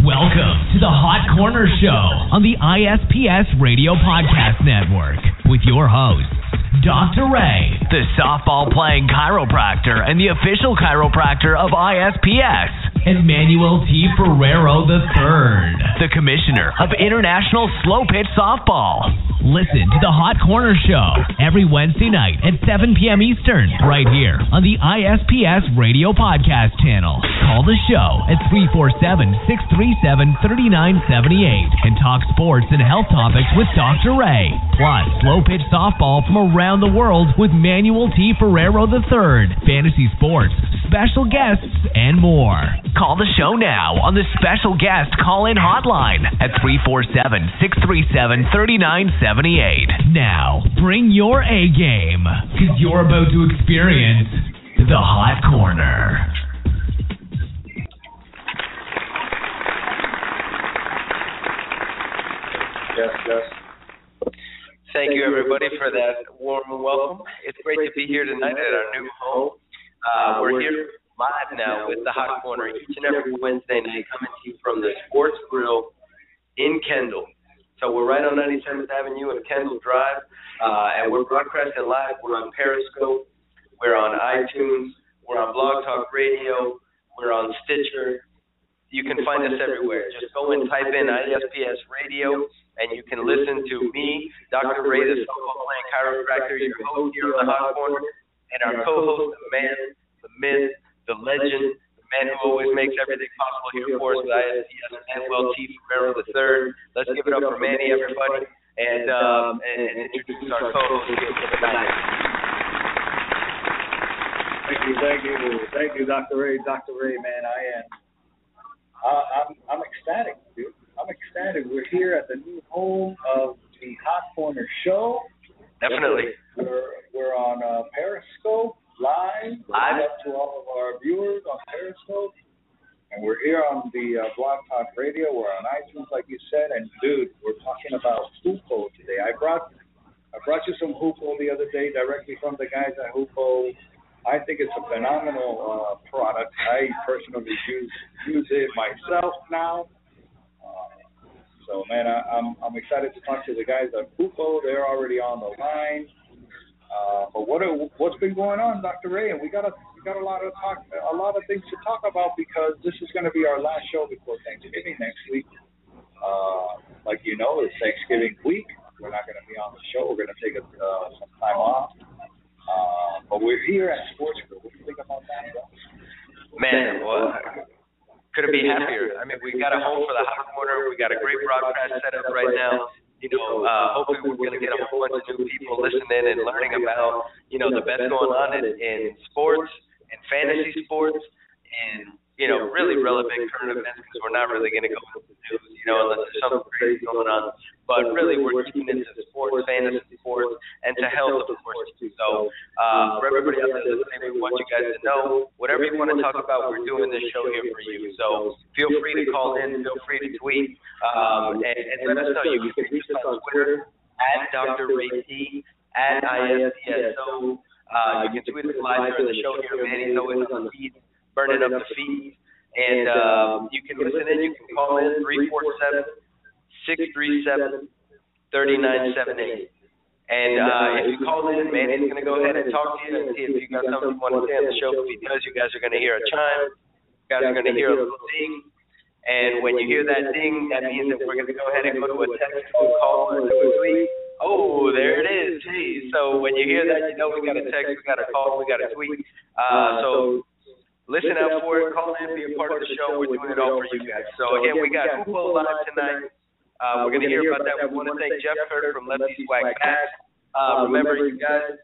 Welcome to the Hot Corner Show on the ISPS Radio Podcast Network with your host, Dr. Ray, the softball playing chiropractor and the official chiropractor of ISPS, and Manuel T. Ferrero III, the commissioner of International Slow Pitch Softball. Listen to the Hot Corner Show every Wednesday night at 7 p.m. Eastern, right here on the ISPS Radio Podcast channel. Call the show at 347 637 3978 and talk sports and health topics with Dr. Ray. Plus, slow pitch softball from around the world with Manuel T. Ferrero III, fantasy sports, special guests, and more. Call the show now on the special guest call in hotline at 347 637 3978. Now, bring your A game because you're about to experience the Hot Corner. Yes, yes. Thank you, everybody, for that warm welcome. It's great to be here tonight at our new home. Uh, we're here live now with the Hot Corner each and every Wednesday night, coming to you from the Sports Grill in Kendall. So we're right on 97th Avenue and Kendall Drive, uh, and we're broadcasting live. We're on Periscope, we're on iTunes, we're on Blog Talk Radio, we're on Stitcher. You can find us everywhere. Just go and type in ISPS Radio, and you can listen to me, Dr. Ray, the softball playing chiropractor, your host here on the Hot Corner, and our co-host, the man, the myth, the legend, the man who always makes everything possible here for us with ISPS, Manuel T. Ferrero III. Let's give it up for Manny, everybody, and um, and, and introduce our co-host here for tonight. Thank you, thank you, thank you, Dr. Ray. Dr. Ray, man, I am, uh, I'm, I'm ecstatic, dude. I'm ecstatic. We're here at the new home of the Hot Corner Show. Definitely. We're we're on uh, Periscope live. Live. Up to all of our viewers on Periscope, and we're here on the uh, Blog Talk Radio. We're on iTunes, like you said, and dude, we're talking about Hoopo today. I brought I brought you some Hoopo the other day directly from the guys at Hoopo. I think it's a phenomenal uh, product. I personally use use it myself now. Uh, so man, I, I'm I'm excited to talk to the guys at Hoopo. They're already on the line. Uh, but what are, what's been going on, Dr. Ray? And we got a we got a lot of talk, a lot of things to talk about because this is going to be our last show before Thanksgiving next week. Uh, like you know, it's Thanksgiving week. We're not going to be on the show. We're going to take a, uh, some time off. Uh, but we're here at Sports Grill. What do you think about that? Bro? Man, well, couldn't be happier. I mean, we got a home for the hot corner. We got a great broadcast set up right now. You know, uh, hopefully we're going to get a whole bunch of new people listening and learning about, you know, the best going on in, in sports and fantasy sports and, you know, really relevant current events because we're not really going to go into the news, you know, unless there's something crazy going on. But really, we're keeping into sports, fantasy sports, and to health, of course, too. So, uh, for everybody out there listening, we want you guys to know whatever you want to talk about, we're doing this show here for you. So, feel free to call in, feel free to tweet, um, and, and let us know. You can reach us on Twitter at Dr. Ray T, at ISPSO. Uh, you can tweet us live during the show here. Manny's always on the feed, burning up the feed. And um, you can listen in. You can call in 347 637 3978. And uh, if you call in, Manny's going to go ahead and talk to you and see if you got something you want to say on the show. If he does, you guys are going to hear a chime. You guys are going to hear a little ding. And when you hear that ding, that means that we're going to go ahead and go to a text, call, or a tweet. Oh, there it is. Geez. So when you hear that, you know we got a text, we got a call, we got a tweet. Uh, so listen out for it. Call in, be a part of the show. We're doing it all for you guys. So again, we got Hoopo live tonight. Uh, we're going to hear about that. We want to thank Jeff Hurd from Lefty Swag Packs. Uh, remember, you guys,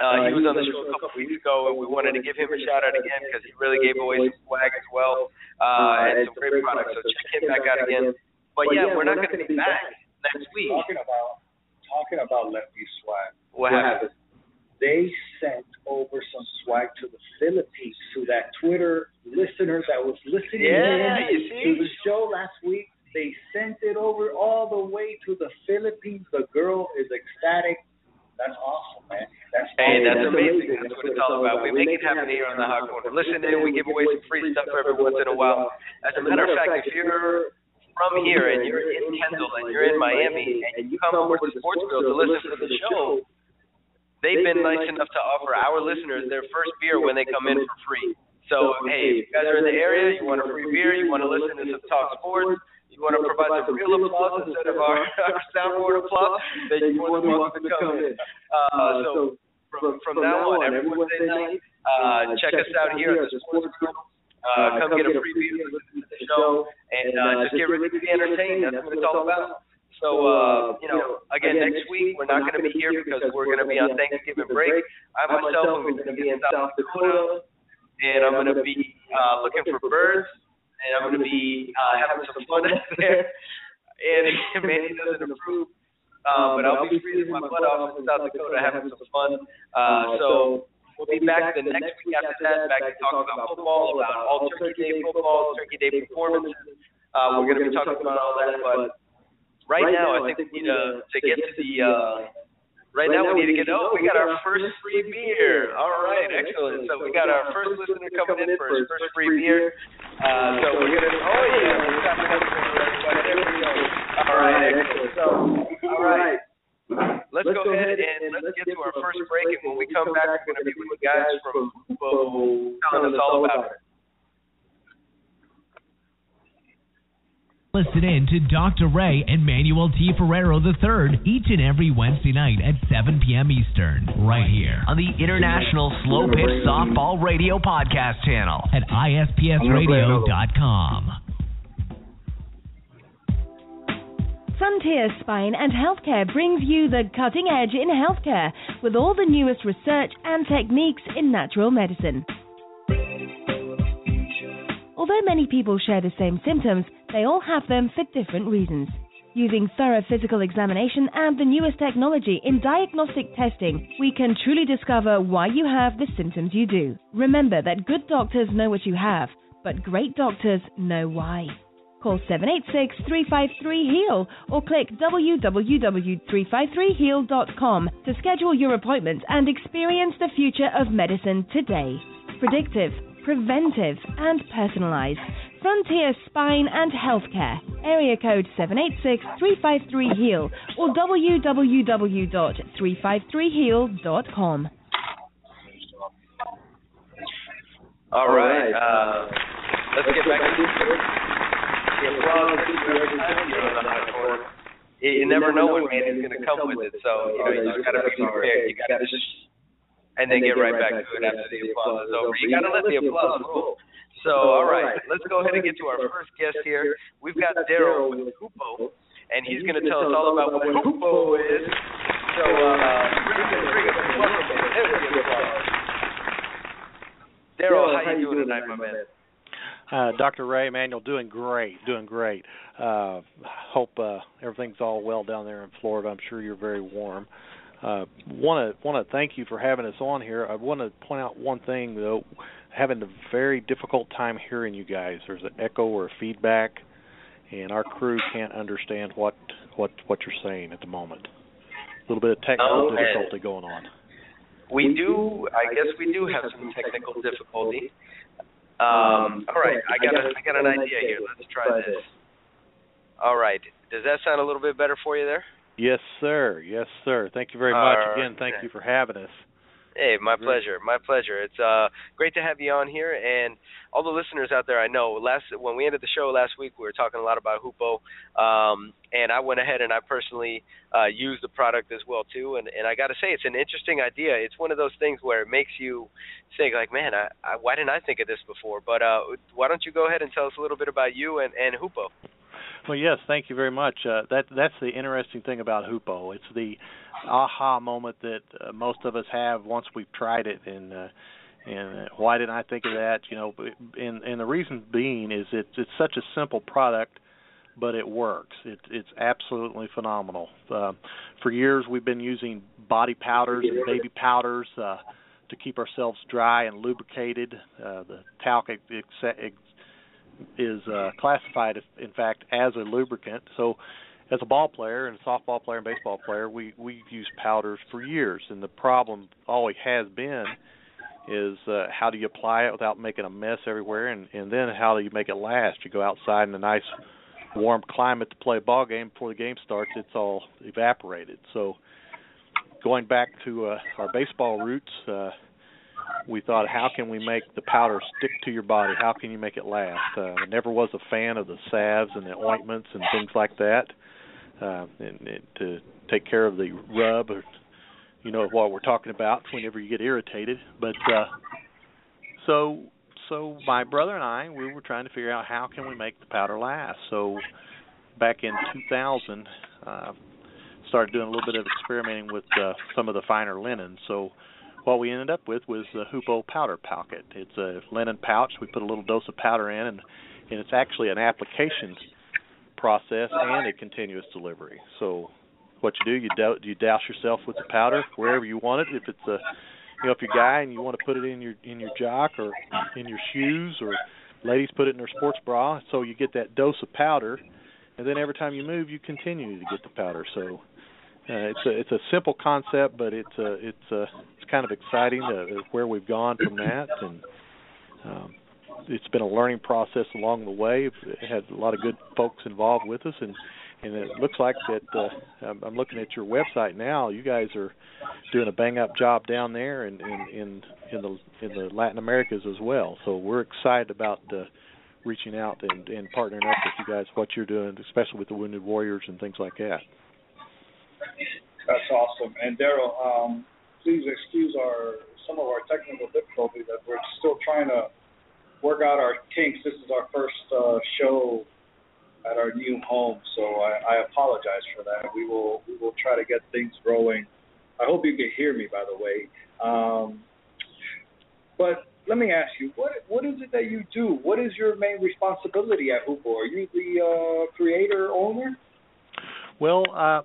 Uh, he was on the show a couple weeks ago, and we wanted to give him a shout out again because he really gave away some swag as well uh, and some great products. So check him back out again. But yeah, we're not going to be back next week. Talking about talking about lefty swag. What happened? They sent over some swag to the Philippines to that Twitter listener that was listening Yeah, in you to the show last week. They sent it over all the way to the Philippines. The girl is ecstatic. That's awesome, man. That's Hey, awesome. that's amazing. That's what it's all about. We make it happen here on the Hot Corner. Listen in, we give away some free stuff every once in a while. As a matter of fact, if you're from here and you're in Kendall and you're in Miami and you come over to Sportsville to listen to the show, they've been nice enough to offer our listeners their first beer when they come in for free. So, hey, if you guys are in the area, you want a free beer, you want to listen to some talk sports, you want to provide some real applause instead of our, our soundboard applause, then you're more than welcome to come in. Uh, so, from, from now on, every Wednesday night, uh, check us out here at the Sports Grill. Uh, come get a free beer, listen to the show, and uh, just get ready to be entertained. That's what it's all about. So, uh, you know, again, next week we're not going to be here because we're going to be on Thanksgiving break. I myself am going to be in South Dakota, and I'm going to be uh, looking for birds, and I'm going to be uh, having some fun out there. And Manny doesn't approve, uh, but I'll be freezing my butt off in South Dakota having some fun. Uh, so we'll be back the next week after that, back to talk about football, about all Turkey Day football, Turkey Day performances. Uh, we're going to be talking about all that, but right now I think we need to to get to the. Uh, Right now we need to get. Oh, we got our first free beer. All right, excellent. So we got our first listener coming in for his first free beer. Uh, so we're gonna. Oh yeah, we got another. There we go. All right, excellent. So all right. Let's go ahead and let's get to our first break, and when we come back, we're going to be with the guys from Hoopo telling us all about it. Listen in to Dr. Ray and Manuel T. Ferrero III each and every Wednesday night at 7 p.m. Eastern, right here on the International Slow Pitch Softball Radio Podcast channel at ispsradio.com. Frontier Spine and Healthcare brings you the cutting edge in healthcare with all the newest research and techniques in natural medicine. Although many people share the same symptoms, they all have them for different reasons. Using thorough physical examination and the newest technology in diagnostic testing, we can truly discover why you have the symptoms you do. Remember that good doctors know what you have, but great doctors know why. Call 786-353-HEAL or click www.353heal.com to schedule your appointment and experience the future of medicine today. Predictive, preventive, and personalized. Frontier Spine and Healthcare. Area code 786-353-HEAL or www.353heal.com. All right. Uh, let's get back to the applause that you every time you're on the hot corner. You, you never know when Manny's going to come with it, so you know you just got to be prepared. You got to just and then get right back to it after the applause is over. You got to let the applause roll. So, all right, let's go ahead and get to our first guest here. We've got Daryl with Hoopo, and he's going to tell us all about what Hoopo is. So, uh, bring us, bring us, welcome. There's the applause. Daryl, how you doing tonight, my man? Uh, Dr. Ray Emanuel, doing great, doing great. Uh, hope uh, everything's all well down there in Florida. I'm sure you're very warm. Want to want to thank you for having us on here. I want to point out one thing though, having a very difficult time hearing you guys. There's an echo or a feedback, and our crew can't understand what what what you're saying at the moment. A little bit of technical Okay. difficulty going on. We do, I guess we do have some technical difficulty. Um, all right, I got a, I got an idea here. Let's try this. All right, does that sound a little bit better for you there? Yes, sir. Yes, sir. Thank you very much right. again. Thank you for having us. Hey, my pleasure. My pleasure. It's uh great to have you on here and all the listeners out there I know. Last when we ended the show last week we were talking a lot about Hoopo. Um and I went ahead and I personally uh used the product as well too and and I got to say it's an interesting idea. It's one of those things where it makes you think like, man, I, I why didn't I think of this before? But uh why don't you go ahead and tell us a little bit about you and and Hoopo? Well, yes, thank you very much. Uh, that that's the interesting thing about Hoopo. It's the aha moment that uh, most of us have once we've tried it, and uh, and why didn't I think of that? You know, and and the reason being is it's it's such a simple product, but it works. It, it's absolutely phenomenal. Uh, for years, we've been using body powders and baby powders. Uh, to keep ourselves dry and lubricated. Uh, the talc ex- ex- is uh, classified, in fact, as a lubricant. So, as a ball player and a softball player and baseball player, we we've used powders for years, and the problem always has been is uh, how do you apply it without making a mess everywhere, and and then how do you make it last? You go outside in a nice warm climate to play a ball game before the game starts, it's all evaporated. So, going back to uh, our baseball roots. Uh, we thought, how can we make the powder stick to your body? How can you make it last? Uh, I never was a fan of the salves and the ointments and things like that, uh, and, and to take care of the rub or you know what we're talking about whenever you get irritated. But uh, so so my brother and I we were trying to figure out how can we make the powder last. So back in 2000, uh, started doing a little bit of experimenting with uh, some of the finer linen. So what we ended up with was the Hoopo powder pocket. It's a linen pouch. We put a little dose of powder in, and and it's actually an application process and a continuous delivery. So what you do, you do, you douse yourself with the powder wherever you want it. If it's a you know if you're a guy and you want to put it in your in your jock or in your shoes or ladies put it in their sports bra, so you get that dose of powder, and then every time you move, you continue to get the powder. So uh, it's a it's a simple concept, but it's a it's a it's kind of exciting uh, where we've gone from that, and um, it's been a learning process along the way. It had a lot of good folks involved with us, and and it looks like that. Uh, I'm, I'm looking at your website now. You guys are doing a bang up job down there, and in in in the in the Latin Americas as well. So we're excited about. Uh, reaching out and, and partnering up with you guys, what you're doing, especially with the Wounded Warriors and things like that. That's awesome. And Daryl, um, please excuse our some of our technical difficulty that we're still trying to work out our kinks. This is our first uh, show at our new home, so I, I apologize for that. We will we will try to get things growing. I hope you can hear me, by the way. Um, but let me ask you, what what is it that you do? What is your main responsibility at Hoopo? Are you the uh, creator owner? Well, uh,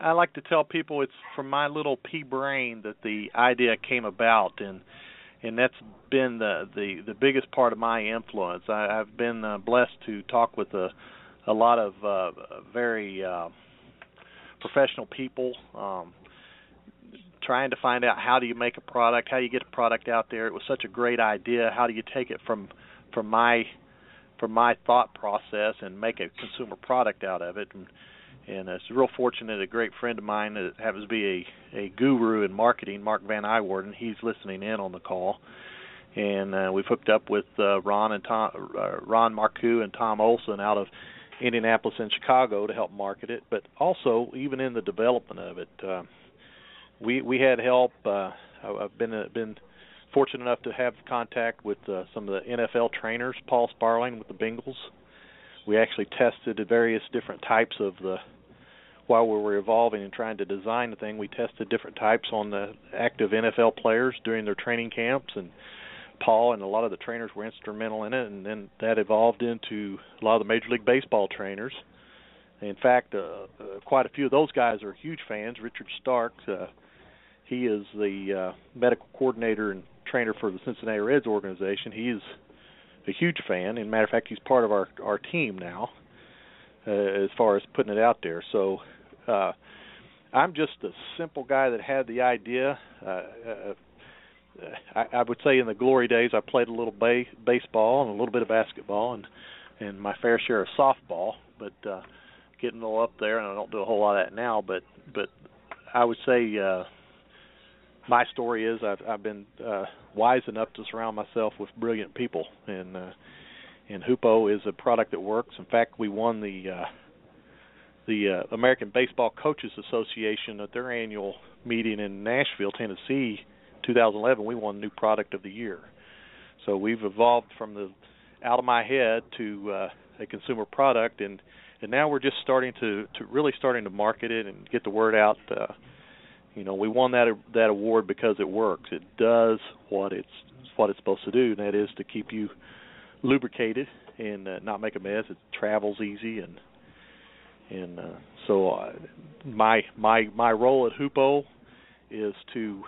I, like to tell people it's from my little pea brain that the idea came about, and and that's been the the the biggest part of my influence. I, I've been uh, blessed to talk with a a lot of uh, very uh, professional people. Um, trying to find out how do you make a product, how you get a product out there. It was such a great idea. How do you take it from from my from my thought process and make a consumer product out of it? And and it's real fortunate. A great friend of mine that happens to be a a guru in marketing, Mark Van Iwarden. He's listening in on the call, and uh, we've hooked up with uh, Ron and Tom, uh, Ron Marcoux and Tom Olson out of Indianapolis and Chicago to help market it. But also, even in the development of it, uh, we we had help. Uh, I've been uh, been fortunate enough to have contact with uh, some of the NFL trainers, Paul Sparling with the Bengals. We actually tested various different types of the while we were evolving and trying to design the thing, we tested different types on the active NFL players during their training camps, and Paul and a lot of the trainers were instrumental in it, and then that evolved into a lot of the Major League Baseball trainers. In fact, uh, uh, quite a few of those guys are huge fans. Richard Stark, uh, he is the uh, medical coordinator and trainer for the Cincinnati Reds organization. He is a huge fan, and matter of fact, he's part of our our team now. Uh, as far as putting it out there, so uh, I'm just a simple guy that had the idea. Uh, uh, I, I would say in the glory days, I played a little ba- baseball and a little bit of basketball and and my fair share of softball, but uh, getting a little up there, and I don't do a whole lot of that now. But but I would say uh, my story is I've I've been uh, wise enough to surround myself with brilliant people, and uh, and Hoopo is a product that works. In fact, we won the uh, the uh, American Baseball Coaches Association at their annual meeting in Nashville, Tennessee, 2011. We won New Product of the Year. So we've evolved from the out of my head to uh, a consumer product, and and now we're just starting to to really starting to market it and get the word out. Uh, you know, we won that that award because it works. It does what it's what it's supposed to do, and that is to keep you lubricated and uh, not make a mess. It travels easy, and and uh, so uh, my my my role at Hoopo is to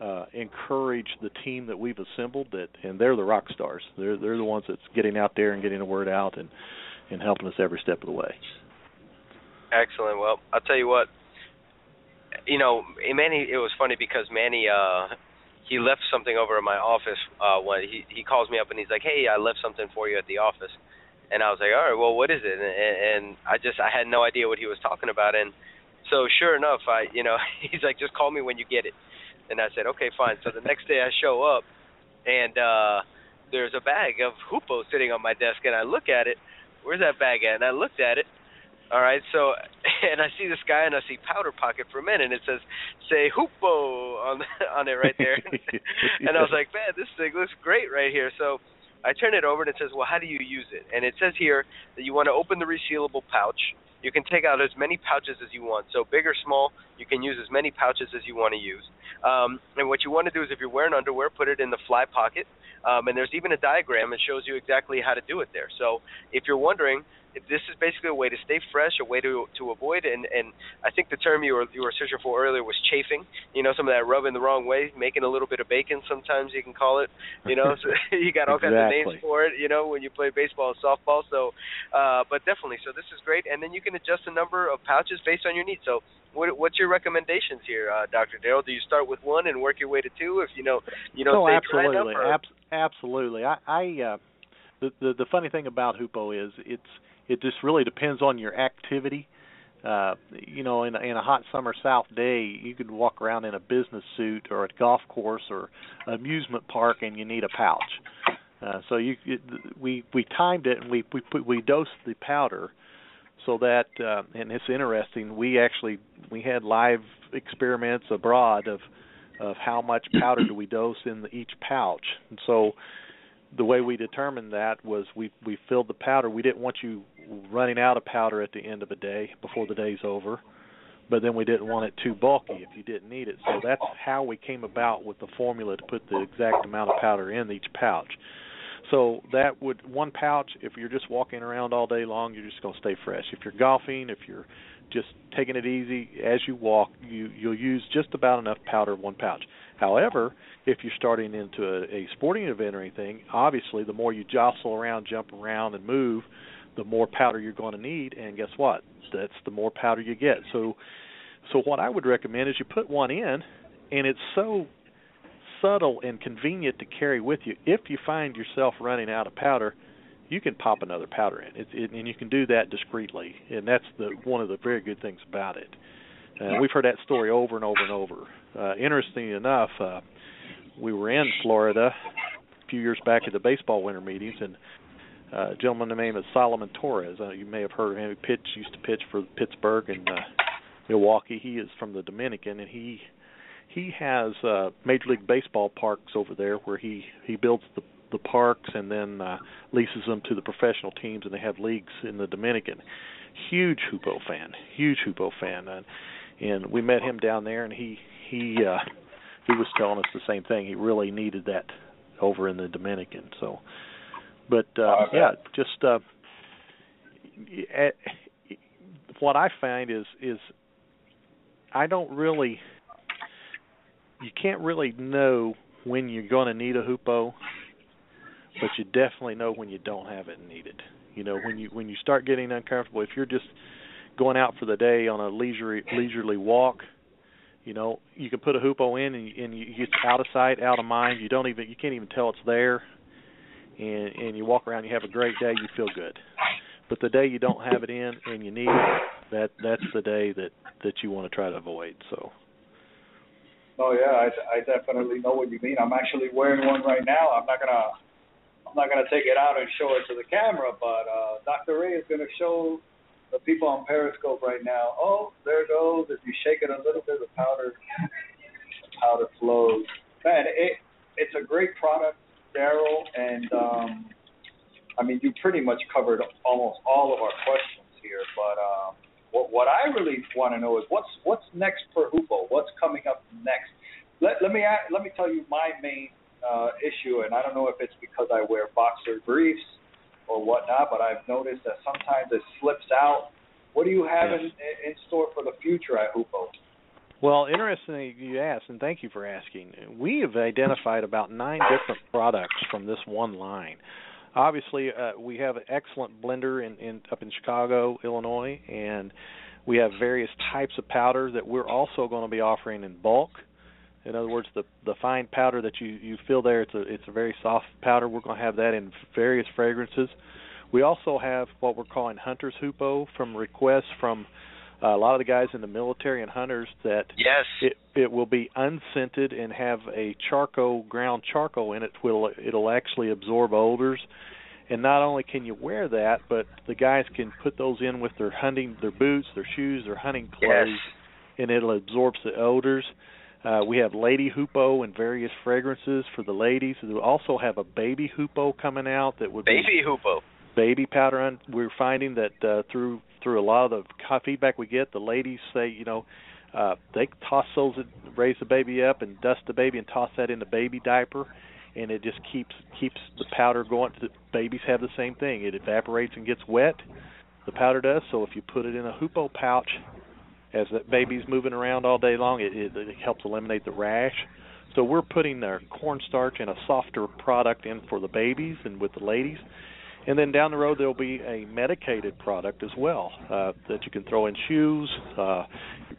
uh, encourage the team that we've assembled that and they're the rock stars. They're they're the ones that's getting out there and getting the word out and and helping us every step of the way. Excellent. Well, I'll tell you what. You know, Manny. It was funny because Manny, uh, he left something over in my office. Uh, when he he calls me up and he's like, "Hey, I left something for you at the office," and I was like, "All right, well, what is it?" And, and I just I had no idea what he was talking about, and so sure enough, I you know he's like, "Just call me when you get it," and I said, "Okay, fine." So the next day I show up, and uh, there's a bag of Hoopo sitting on my desk, and I look at it. Where's that bag at? And I looked at it, all right, so and I see this guy and I see powder pocket for men and it says say hoopo on on it right there. and I was like, Man, this thing looks great right here. So I turn it over and it says, Well, how do you use it? And it says here that you want to open the resealable pouch. You can take out as many pouches as you want. So big or small, you can use as many pouches as you want to use. Um, and what you want to do is if you're wearing underwear, put it in the fly pocket. Um, and there's even a diagram that shows you exactly how to do it there. So if you're wondering, if this is basically a way to stay fresh, a way to to avoid and and I think the term you were you were searching for earlier was chafing. You know, some of that rubbing the wrong way, making a little bit of bacon. Sometimes you can call it. You know, so you got all exactly. kinds of names for it. You know, when you play baseball and softball. So, uh, but definitely, so this is great. And then you can adjust the number of pouches based on your needs. So. What, what's your recommendations here, uh, Dr. Daryl? Do you start with one and work your way to two if you know you don't oh, absolutely, enough? Ab- absolutely. I, I uh, the, the the funny thing about Hoopo is it's it just really depends on your activity. Uh, you know, in a, in a hot summer south day, you could walk around in a business suit or a golf course or amusement park, and you need a pouch. Uh, so you, it, we we timed it and we we put we dosed the powder so that uh, and it's interesting. We actually we had live experiments abroad of of how much powder do we dose in the, each pouch, and so the way we determined that was we we filled the powder. We didn't want you running out of powder at the end of a day before the day's over, but then we didn't want it too bulky if you didn't need it. So that's how we came about with the formula to put the exact amount of powder in each pouch. So that would one pouch if you're just walking around all day long, you're just going to stay fresh. If you're golfing, if you're just taking it easy as you walk, you you'll use just about enough powder one pouch. However, if you're starting into a, a sporting event or anything, obviously the more you jostle around, jump around, and move, the more powder you're going to need. And guess what? That's the more powder you get. So, so what I would recommend is you put one in, and it's so subtle and convenient to carry with you. If you find yourself running out of powder, you can pop another powder in, it, it, and you can do that discreetly. And that's the one of the very good things about it. Uh, we've heard that story over and over and over. Uh, interestingly enough, uh, we were in Florida a few years back at the baseball winter meetings, and uh, a gentleman named is Salomon Torres. Uh, you may have heard of him. He pitched, used to pitch for Pittsburgh and uh, Milwaukee. He is from the Dominican, and he he has uh, Major League Baseball parks over there where he he builds the the parks and then uh, leases them to the professional teams, and they have leagues in the Dominican. Huge Hoopo fan, huge Hoopo fan, and and we met him down there, and he he uh, he was telling us the same thing. He really needed that over in the Dominican. So, but uh, yeah, just uh, what I find is is I don't really you can't really know when you're going to need a hoopo, but you definitely know when you don't have it needed. You know, when you when you start getting uncomfortable, if you're just going out for the day on a leisurely leisurely walk, you know, you can put a hoopo in and, and you, it's out of sight, out of mind. You don't even you can't even tell it's there, and and you walk around, you have a great day, you feel good. But the day you don't have it in and you need it, that that's the day that that you want to try to avoid. So. Oh yeah, I, I definitely know what you mean. I'm actually wearing one right now. I'm not gonna I'm not gonna take it out and show it to the camera, but uh, Dr. Ray is gonna show the people on Periscope right now. Oh, there goes. If you shake it a little bit, the powder the powder flows. Man, it it's a great product, Daryl, and um, I mean, you pretty much covered almost all of our questions here. But um, what what I really want to know is what's what's next for Hoopo? What's coming up next? Let let me let me tell you my main uh, issue, and I don't know if it's because I wear boxer briefs or whatnot, but I've noticed that sometimes it slips out. What do you have yes. in, in store for the future at Hoopo? Well, interesting you asked, and thank you for asking. We have identified about nine different products from this one line. Obviously, uh, we have an excellent blender in, in up in Chicago, Illinois, and we have various types of powder that we're also going to be offering in bulk. In other words, the the fine powder that you you feel there, it's a it's a very soft powder. We're going to have that in various fragrances. We also have what we're calling Hunter's Hoopo from requests from uh, a lot of the guys in the military and hunters that yes it it will be unscented and have a charcoal ground charcoal in it will it'll actually absorb odors and not only can you wear that but the guys can put those in with their hunting their boots their shoes their hunting clothes yes. and it'll absorb the odors uh, we have lady Hoopo and various fragrances for the ladies. We also have a baby hoopo coming out that would baby be hoopo baby powder. We're finding that uh, through through a lot of the feedback we get, the ladies say, you know, uh, they toss those, raise the baby up, and dust the baby, and toss that in the baby diaper, and it just keeps keeps the powder going. The babies have the same thing; it evaporates and gets wet. The powder does. So if you put it in a hoopo pouch, as that baby's moving around all day long, it, it, it helps eliminate the rash. So we're putting our cornstarch and a softer product in for the babies and with the ladies and then down the road there'll be a medicated product as well uh, that you can throw in shoes. Uh,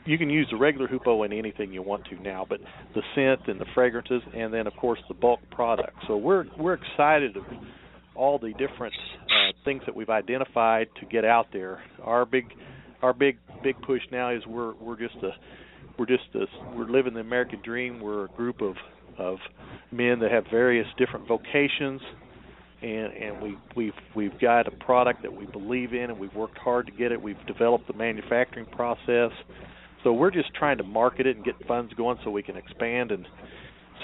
you can use the regular Hoopo in anything you want to now, but the scent and the fragrances, and then of course the bulk product. So we're we're excited of all the different uh, things that we've identified to get out there. Our big our big big push now is we're we're just a we're just a, we're living the American dream. We're a group of of men that have various different vocations and and we we've we've got a product that we believe in and we've worked hard to get it. We've developed the manufacturing process. So we're just trying to market it and get funds going so we can expand and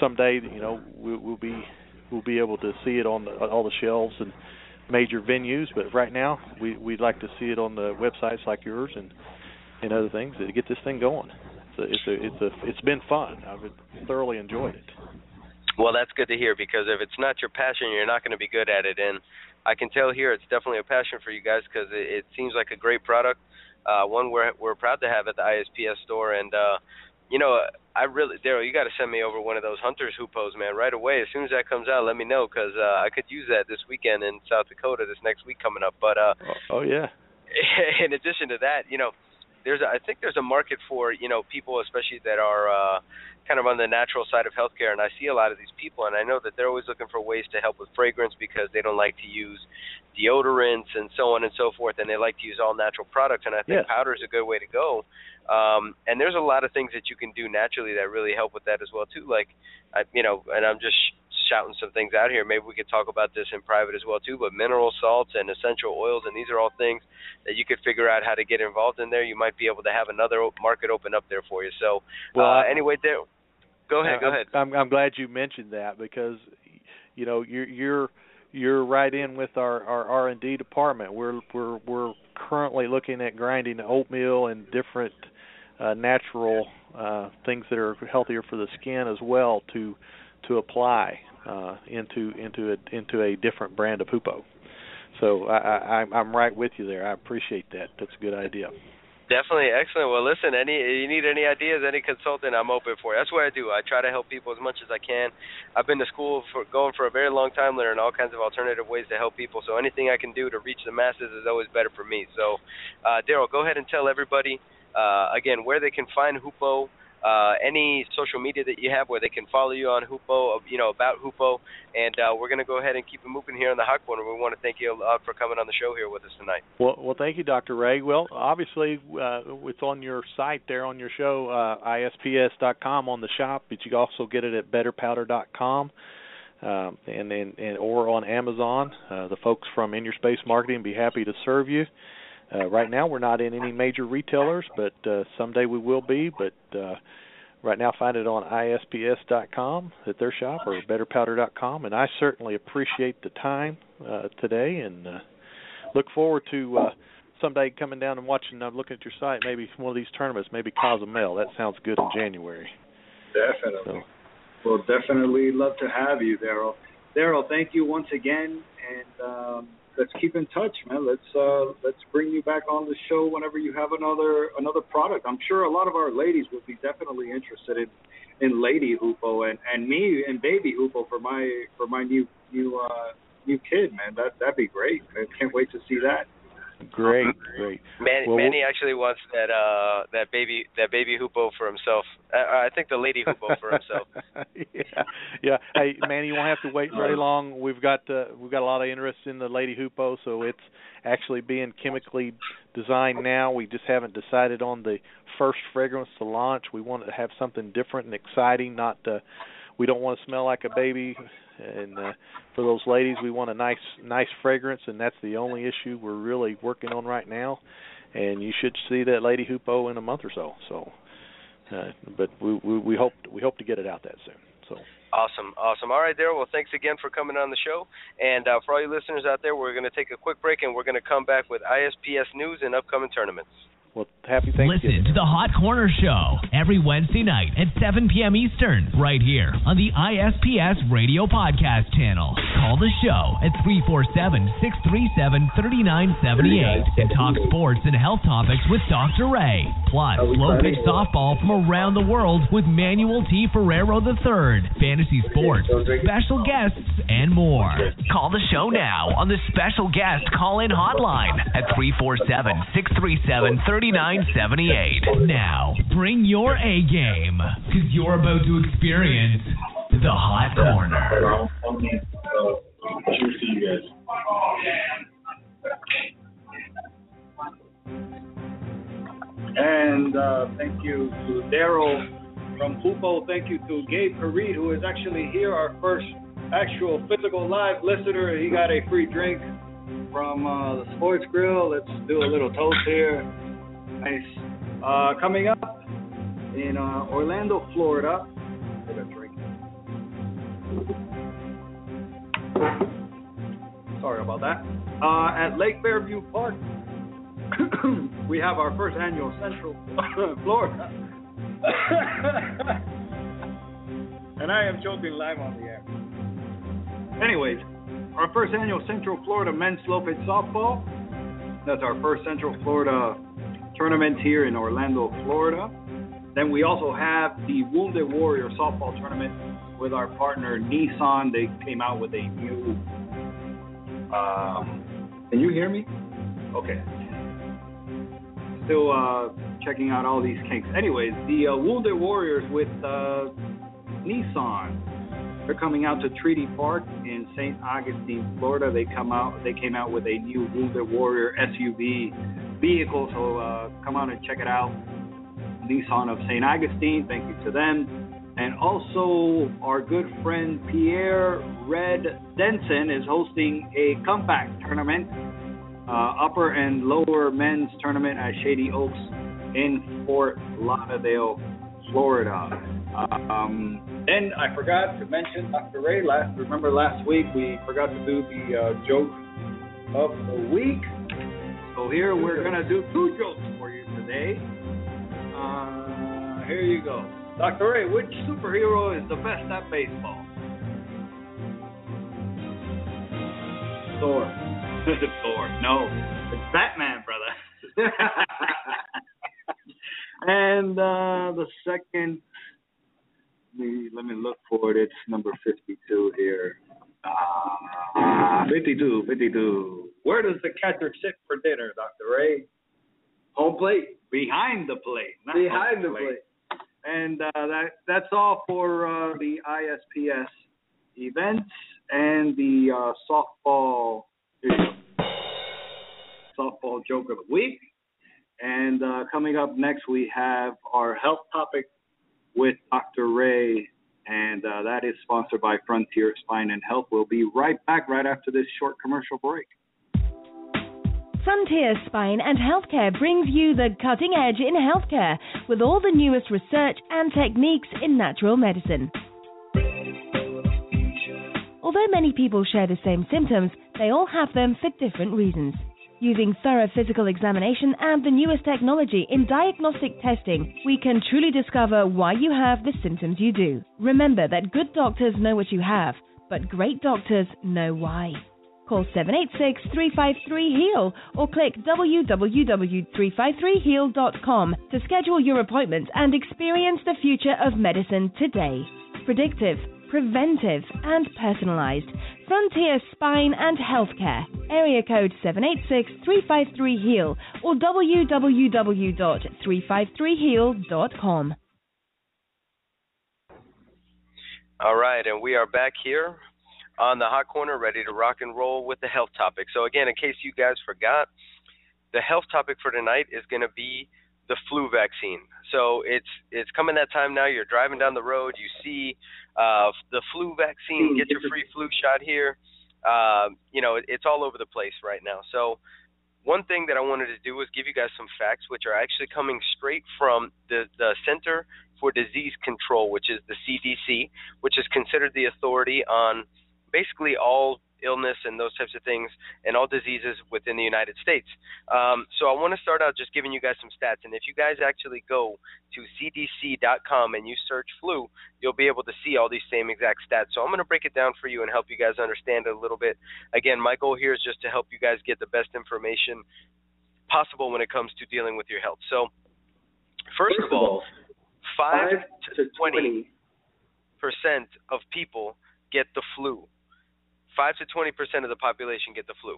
someday you know we, we'll be we'll be able to see it on the, all the shelves and major venues. But right now we we'd like to see it on the websites like yours and and other things to get this thing going. A, it's a, it's a, it's been fun. I've thoroughly enjoyed it. Well, that's good to hear because if it's not your passion, you're not going to be good at it. And I can tell here it's definitely a passion for you guys because it, it seems like a great product, uh, one we're we're proud to have at the ISPS store. And uh, you know, I really, Daryl, you got to send me over one of those hunters hoopos, man, right away. As soon as that comes out, let me know because uh, I could use that this weekend in South Dakota, this next week coming up. But uh, oh, oh yeah. In addition to that, you know, there's a, I think there's a market for you know people especially that are uh, kind of on the natural side of healthcare, and I see a lot of these people, and I know that they're always looking for ways to help with fragrance because they don't like to use deodorants and so on and so forth, and they like to use all natural products, and I think yes. powder is a good way to go. Um, and there's a lot of things that you can do naturally that really help with that as well too. Like, I, you know, and I'm just shouting some things out here. Maybe we could talk about this in private as well too. But mineral salts and essential oils, and these are all things that you could figure out how to get involved in there. You might be able to have another market open up there for you. So, well, uh, anyway, there. Go ahead. Go ahead. I'm, I'm glad you mentioned that because, you know, you're you're you're right in with our our R and D department. We're we're we're currently looking at grinding oatmeal and different uh, natural uh, things that are healthier for the skin as well to to apply uh, into into a into a different brand of hoopo. So I, I, I'm right with you there. I appreciate that. That's a good idea. Definitely excellent. Well, listen, any you need any ideas, any consultant, I'm open for. That's what I do. I try to help people as much as I can. I've been to school for going for a very long time, learning all kinds of alternative ways to help people. So anything I can do to reach the masses is always better for me. So, uh, Daryl, go ahead and tell everybody uh, again where they can find Hoopo uh, any social media that you have where they can follow you on Hoopo, you know, about Hoopo. And uh, we're going to go ahead and keep it moving here on the Hot Corner. We want to thank you uh, for coming on the show here with us tonight. Well, well, thank you, Dr. Ray. Well, obviously, uh, it's on your site there on your show, uh, isps.com on the shop, but you can also get it at betterpowder.com. And, and and or on Amazon, uh, the folks from In Your Space Marketing be happy to serve you. Uh, right now, we're not in any major retailers, but uh, someday we will be. But uh, right now, find it on isps.com at their shop or betterpowder.com. And I certainly appreciate the time uh, today, and uh, look forward to uh, someday coming down and watching. I'm looking at your site. Maybe one of these tournaments, maybe Cozumel. That sounds good in January. Definitely. So, We'll definitely love to have you, Daryl. Daryl, thank you once again, and um, let's keep in touch, man. Let's uh, let's bring you back on the show whenever you have another another product. I'm sure a lot of our ladies would be definitely interested in in Lady Hoopo and and me and Baby Hoopo for my for my new new uh, new kid, man. That that'd be great. I can't wait to see that. Great, great. Manny, Well, Manny actually wants that uh that baby that baby hoopo for himself. Uh, I think the lady hoopo for himself. yeah, yeah. Hey, Manny, you won't have to wait very long. We've got uh, we've got a lot of interest in the Lady Hoopo, so it's actually being chemically designed now. We just haven't decided on the first fragrance to launch. We want to have something different and exciting. Not uh, we don't want to smell like a baby, and uh, for those ladies, we want a nice nice fragrance, and that's the only issue we're really working on right now. And you should see that Lady Hoopo in a month or so. So. Uh, but we, we we hope we hope to get it out that soon. So Awesome, awesome. All right, Daryl. Well, thanks again for coming on the show. And uh, for all you listeners out there, we're going to take a quick break, and we're going to come back with ISPS news and upcoming tournaments. well, happy Thanksgiving. Listen to the Hot Corner Show every Wednesday night at 7 p.m. Eastern, right here on the ISPS Radio Podcast channel. Call the show at 347 637 3978 and talk sports and health topics with Dr. Ray. Plus, slow pitch softball from around the world with Manuel T. Ferrero III, fantasy sports, special guests, and more. Call the show now on the special guest call in hotline at 347 637 3978. Now, bring your A game because you're about to experience the Hot Corner. And uh, thank you to Daryl from Hoopo. Thank you to Gabe Parit, who is actually here, our first actual physical live listener. He got a free drink from uh, the Sports Grill. Let's do a little toast here. Nice. Uh, coming up in uh, Orlando, Florida. Get a drink. Sorry about that. Uh, at Lake Fairview Park, we have our first annual Central Florida. and I am choking live on the air. Anyways, our first annual Central Florida men's slow pitch softball. That's our first Central Florida tournament here in Orlando, Florida. Then we also have the Wounded Warrior softball tournament with our partner Nissan. They came out with a new. Um, can you hear me? Okay. Still uh, checking out all these kinks. Anyways, the uh, Wounded Warriors with uh, Nissan. They're coming out to Treaty Park in St. Augustine, Florida. They come out. They came out with a new Wounded Warrior SUV vehicle. So uh, come on and check it out. Nissan of St. Augustine. Thank you to them. And also, our good friend Pierre Red Denson is hosting a comeback tournament, uh, upper and lower men's tournament at Shady Oaks in Fort Lauderdale, Florida. Um, and I forgot to mention Dr. Ray. Last remember last week we forgot to do the uh, joke of the week. So here we're gonna do two jokes for you today. Uh, here you go. Dr. Ray, which superhero is the best at baseball? Thor. Thor. No, it's Batman, brother. and uh, the second, let me, let me look for it. It's number 52 here. Ah, 52, 52. Where does the catcher sit for dinner, Dr. Ray? Home plate. Behind the plate. not Behind the plate. And uh, that that's all for uh, the ISPS events and the uh, softball here you go. softball joke of the week. And uh, coming up next, we have our health topic with Dr. Ray, and uh, that is sponsored by Frontier Spine and Health. We'll be right back right after this short commercial break. Frontier Spine and Healthcare brings you the cutting edge in healthcare with all the newest research and techniques in natural medicine. Although many people share the same symptoms, they all have them for different reasons. Using thorough physical examination and the newest technology in diagnostic testing, we can truly discover why you have the symptoms you do. Remember that good doctors know what you have, but great doctors know why. Call 786-353-HEAL or click www.353heal.com to schedule your appointment and experience the future of medicine today. Predictive, preventive, and personalized. Frontier Spine and Healthcare. Area code 786-353-HEAL or www.353heal.com. All right, and we are back here on the hot corner, ready to rock and roll with the health topic. So again, in case you guys forgot, the health topic for tonight is going to be the flu vaccine. So it's it's coming that time now. You're driving down the road, you see uh, the flu vaccine. Get your free flu shot here. Uh, you know, it, it's all over the place right now. So one thing that I wanted to do was give you guys some facts, which are actually coming straight from the the Center for Disease Control, which is the CDC, which is considered the authority on basically all illness and those types of things and all diseases within the United States. Um, so I want to start out just giving you guys some stats. And if you guys actually go to cdc.com and you search flu, you'll be able to see all these same exact stats. So I'm going to break it down for you and help you guys understand it a little bit. Again, my goal here is just to help you guys get the best information possible when it comes to dealing with your health. So, first, of all, 5 to 20 percent of people get the flu. 5 to 20 percent of the population get the flu.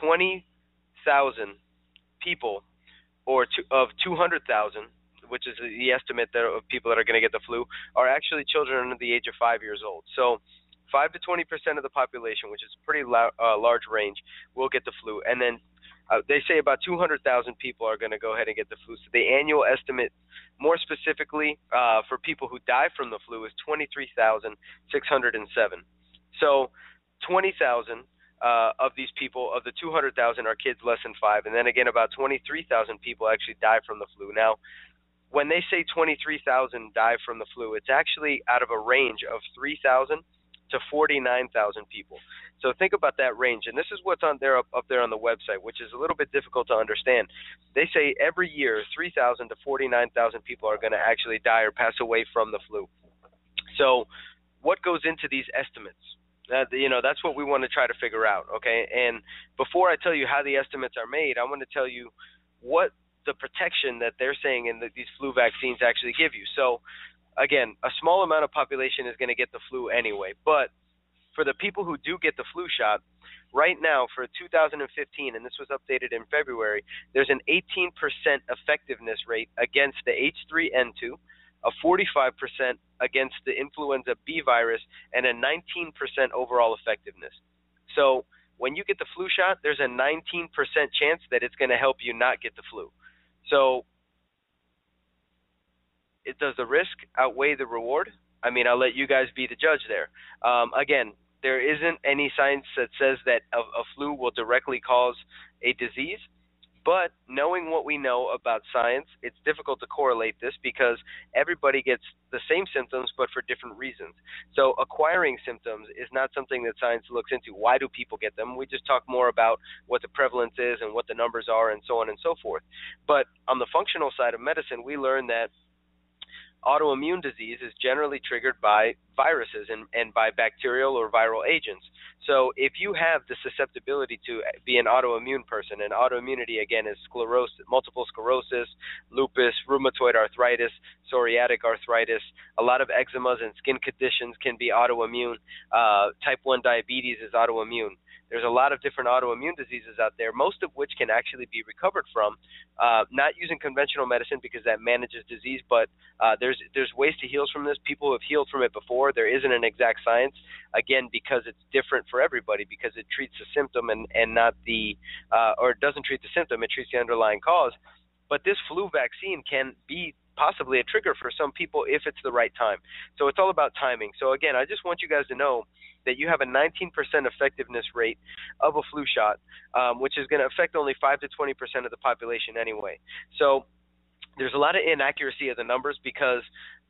20,000 people, or two, of 200,000, which is the estimate that, of people that are going to get the flu, are actually children under the age of five years old. So, 5 to 20 percent of the population, which is a pretty la- uh, large range, will get the flu. And then uh, they say about 200,000 people are going to go ahead and get the flu. So the annual estimate, more specifically uh, for people who die from the flu, is 23,607. So 20,000 uh, of these people, of the 200,000, are kids less than five, and then again about 23,000 people actually die from the flu. Now, when they say 23,000 die from the flu, it's actually out of a range of 3,000 to 49,000 people. So think about that range, and this is what's on there up, up there on the website, which is a little bit difficult to understand. They say every year 3,000 to 49,000 people are going to actually die or pass away from the flu. So, what goes into these estimates? Uh, you know, that's what we want to try to figure out. Okay, and before I tell you how the estimates are made, I want to tell you what the protection that they're saying in the, these flu vaccines actually give you. So, again, a small amount of population is going to get the flu anyway. But for the people who do get the flu shot, right now for 2015, and this was updated in February, there's an 18% effectiveness rate against the H3N2, a 45% against the influenza B virus, and a 19% overall effectiveness. So when you get the flu shot, there's a 19% chance that it's going to help you not get the flu. So it does the risk outweigh the reward? I mean, I'll let you guys be the judge there. Um, again, there isn't any science that says that a, a flu will directly cause a disease. But knowing what we know about science, it's difficult to correlate this because everybody gets the same symptoms but for different reasons. So acquiring symptoms is not something that science looks into. Why do people get them? We just talk more about what the prevalence is and what the numbers are and so on and so forth. But on the functional side of medicine, we learn that autoimmune disease is generally triggered by viruses and, and by bacterial or viral agents. So if you have the susceptibility to be an autoimmune person, and autoimmunity again is sclerosis, multiple sclerosis, lupus, rheumatoid arthritis, psoriatic arthritis, a lot of eczemas and skin conditions can be autoimmune. Uh, type 1 diabetes is autoimmune. There's a lot of different autoimmune diseases out there, most of which can actually be recovered from, uh, not using conventional medicine because that manages disease, but uh, there's there's ways to heal from this. People have healed from it before. There isn't an exact science, again, because it's different for everybody because it treats the symptom and and not the uh, or it doesn't treat the symptom, it treats the underlying cause. But this flu vaccine can be possibly a trigger for some people if it's the right time. So it's all about timing. So again, I just want you guys to know that you have a 19% effectiveness rate of a flu shot, um, which is going to affect only 5 to 20% of the population anyway. So there's a lot of inaccuracy of the numbers because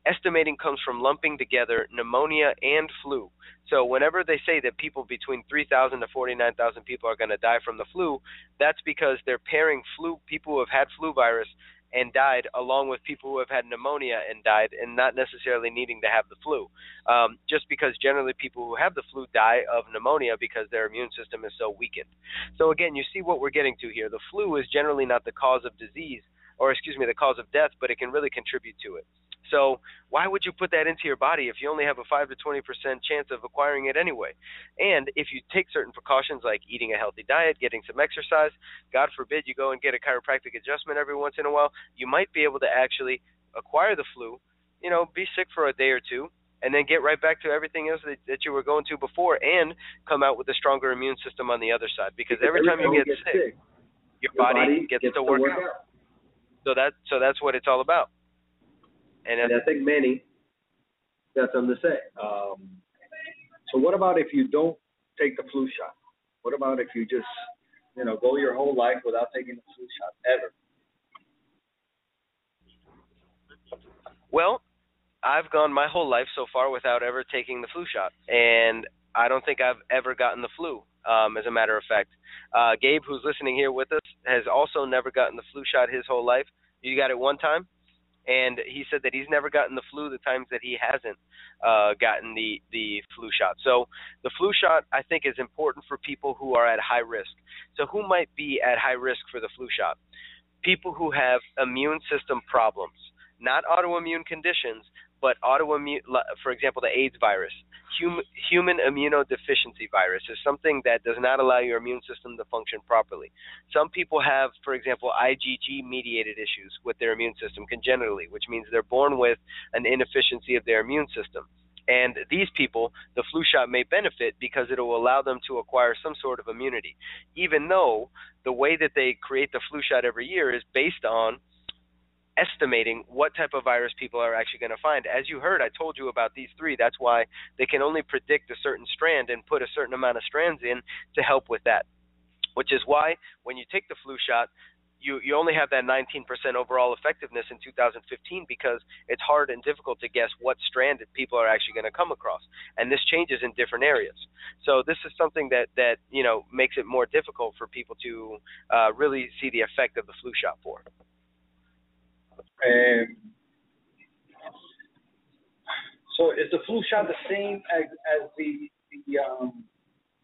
estimating comes from lumping together pneumonia and flu. So whenever they say that people between 3,000 to 49,000 people are going to die from the flu, that's because they're pairing flu people who have had flu virus and died along with people who have had pneumonia and died and not necessarily needing to have the flu. Um, just because generally people who have the flu die of pneumonia because their immune system is so weakened. So again, you see what we're getting to here. The flu is generally not the cause of disease or excuse me, the cause of death, but it can really contribute to it. So why would you put that into your body if you only have a 5 to 20% chance of acquiring it anyway? And if you take certain precautions like eating a healthy diet, getting some exercise, God forbid you go and get a chiropractic adjustment every once in a while, you might be able to actually acquire the flu, you know, be sick for a day or two, and then get right back to everything else that, that you were going to before and come out with a stronger immune system on the other side. Because every, time you get, get sick, sick, your, body, body gets, gets, to work, work out. out. So that so that's what it's all about. And, I think Manny got something to say. Um, so what about if you don't take the flu shot? What about if you just, you know, go your whole life without taking the flu shot ever? Well, I've gone my whole life so far without ever taking the flu shot, and I don't think I've ever gotten the flu. Um, as a matter of fact, uh, Gabe, who's listening here with us, has also never gotten the flu shot his whole life. You got it one time? And he said that he's never gotten the flu the times that he hasn't uh, gotten the the flu shot. So the flu shot I think is important for people who are at high risk. So who might be at high risk for the flu shot? People who have immune system problems, not autoimmune conditions, but autoimmune, for example, the AIDS virus, hum, human immunodeficiency virus is something that does not allow your immune system to function properly. Some people have, for example, IgG mediated issues with their immune system congenitally, which means they're born with an inefficiency of their immune system. And these people, the flu shot may benefit because it will allow them to acquire some sort of immunity, even though the way that they create the flu shot every year is based on estimating what type of virus people are actually going to find. As you heard, I told you about these three. That's why they can only predict a certain strand and put a certain amount of strands in to help with that. Which is why when you take the flu shot, you, you only have that 19% overall effectiveness in 2015 because it's hard and difficult to guess what strand people are actually going to come across, and this changes in different areas. So this is something that that you know makes it more difficult for people to uh, really see the effect of the flu shot for. Um, so is the flu shot the same as, as the, the um,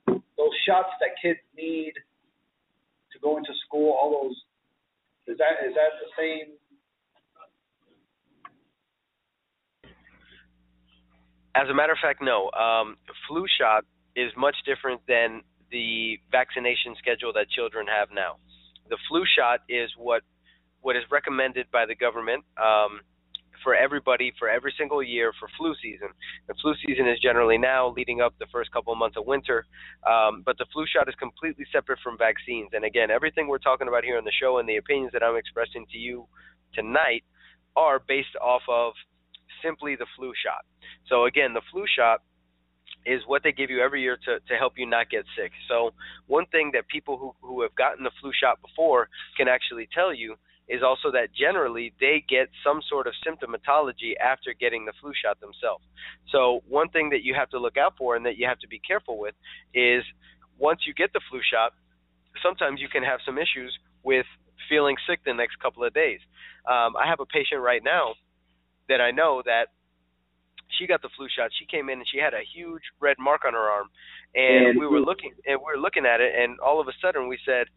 those shots that kids need to go into school? All those is that is that the same? As a matter of fact, no. Um, flu shot is much different than the vaccination schedule that children have now. The flu shot is what what is recommended by the government um, for everybody for every single year for flu season. The flu season is generally now leading up the first couple of months of winter, um, but the flu shot is completely separate from vaccines. And again, everything we're talking about here on the show and the opinions that I'm expressing to you tonight are based off of simply the flu shot. So again, the flu shot is what they give you every year to, to help you not get sick. So one thing that people who, who have gotten the flu shot before can actually tell you is also that generally they get some sort of symptomatology after getting the flu shot themselves. So, one thing that you have to look out for and that you have to be careful with is once you get the flu shot, sometimes you can have some issues with feeling sick the next couple of days. Um, I have a patient right now that I know that she got the flu shot. She came in and she had a huge red mark on her arm, and, we were looking and we were looking at it, and all of a sudden we said,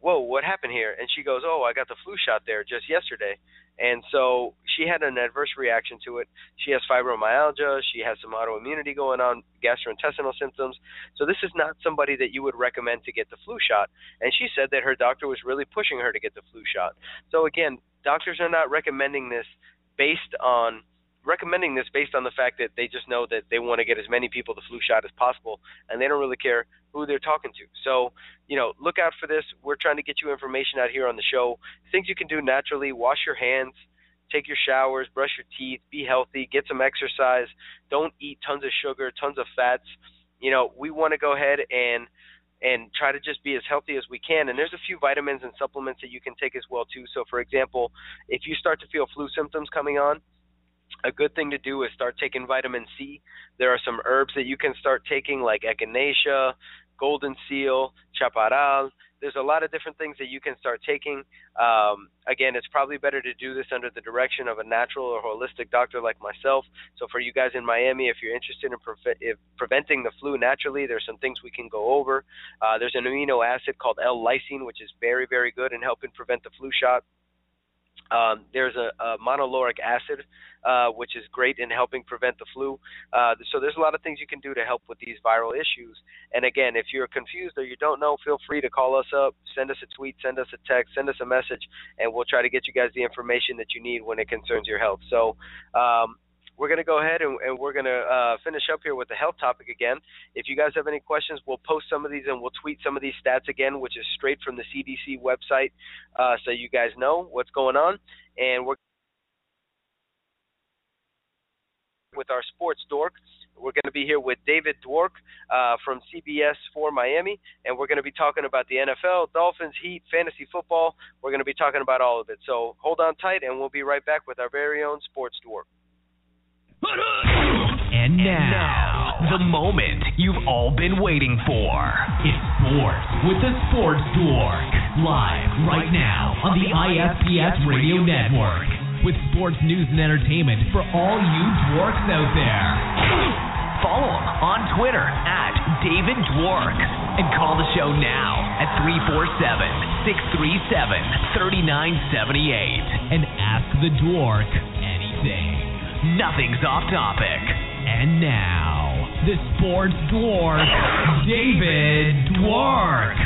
whoa, what happened here? And she goes, oh, I got the flu shot there just yesterday. And so she had an adverse reaction to it. She has fibromyalgia. She has some autoimmunity going on, gastrointestinal symptoms. So this is not somebody that you would recommend to get the flu shot. And she said that her doctor was really pushing her to get the flu shot. So again, doctors are not recommending this based on recommending this based on the fact that they just know that they want to get as many people the flu shot as possible, and they don't really care who they're talking to. So, you know, look out for this. We're trying to get you information out here on the show. Things you can do naturally: wash your hands, take your showers, brush your teeth, be healthy, get some exercise. Don't eat tons of sugar, tons of fats. You know, we want to go ahead and and try to just be as healthy as we can. And there's a few vitamins and supplements that you can take as well too. So, for example, if you start to feel flu symptoms coming on, a good thing to do is start taking vitamin C. There are some herbs that you can start taking, like echinacea, golden seal, chaparral. There's a lot of different things that you can start taking. Um, again, it's probably better to do this under the direction of a natural or holistic doctor like myself. So, for you guys in Miami, if you're interested in pre- if preventing the flu naturally, there's some things we can go over. Uh, there's an amino acid called L-lysine, which is very, very good in helping prevent the flu shot. Um, there's a, a monolauric acid, uh, which is great in helping prevent the flu. Uh, so there's a lot of things you can do to help with these viral issues. And again, if you're confused or you don't know, feel free to call us up, send us a tweet, send us a text, send us a message, and we'll try to get you guys the information that you need when it concerns your health. So um, we're going to go ahead and, and we're going to uh, finish up here with the health topic again. If you guys have any questions, we'll post some of these and we'll tweet some of these stats again, which is straight from the CDC website, uh, so you guys know what's going on. And we're with our sports dork. We're going to be here with David Dwork uh, from CBS for Miami, and we're going to be talking about the NFL, Dolphins, Heat, fantasy football. We're going to be talking about all of it. So hold on tight, and we'll be right back with our very own sports dork. And now, the moment you've all been waiting for. It's sports with the Sports Dork. Live right now on the ISPS Radio Network. With sports news and entertainment for all you dorks out there. Follow him on Twitter at David Dwork. And call the show now at 347 637 3978 and ask the Dwork anything. Nothing's off topic. And now, the sports dwarf, David Dwork.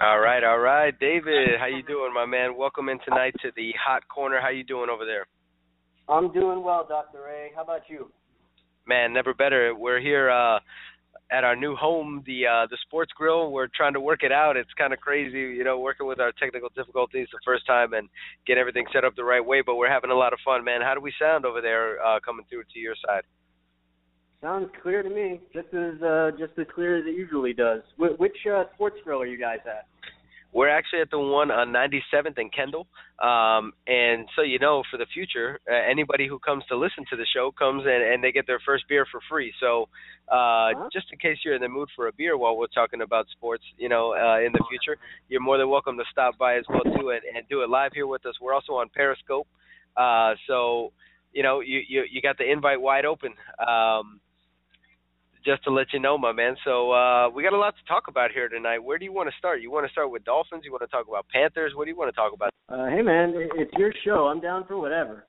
All right, all right, David, how you doing, my man? Welcome in tonight to the hot corner. How you doing over there? I'm doing well, Dr. Ray. How about you? Man, never better. We're here uh at our new home, the uh the Sports Grill. We're trying to work it out. It's kind of crazy, you know, working with our technical difficulties the first time and get everything set up the right way, but we're having a lot of fun, man. How do we sound over there uh coming through to your side? Sounds clear to me, just as uh, just as clear as it usually does. Wh- which uh, sports grill are you guys at? We're actually at the one on 97th and Kendall. Um, and so, you know, for the future, uh, anybody who comes to listen to the show comes and, and they get their first beer for free. So, uh, Huh? just in case you're in the mood for a beer while we're talking about sports, you know, uh, in the future, you're more than welcome to stop by as well too and, and do it live here with us. We're also on Periscope. Uh, so, you know, you, you, you got the invite wide open. Um, just to let you know, my man. So uh, we got a lot to talk about here tonight. Where do you want to start? You want to start with Dolphins? You want to talk about Panthers? What do you want to talk about? Uh, hey man, it's your show. I'm down for whatever.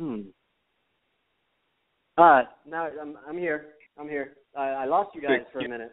Hmm. Uh, now I'm I'm here. I'm here. I, I lost you guys for a minute.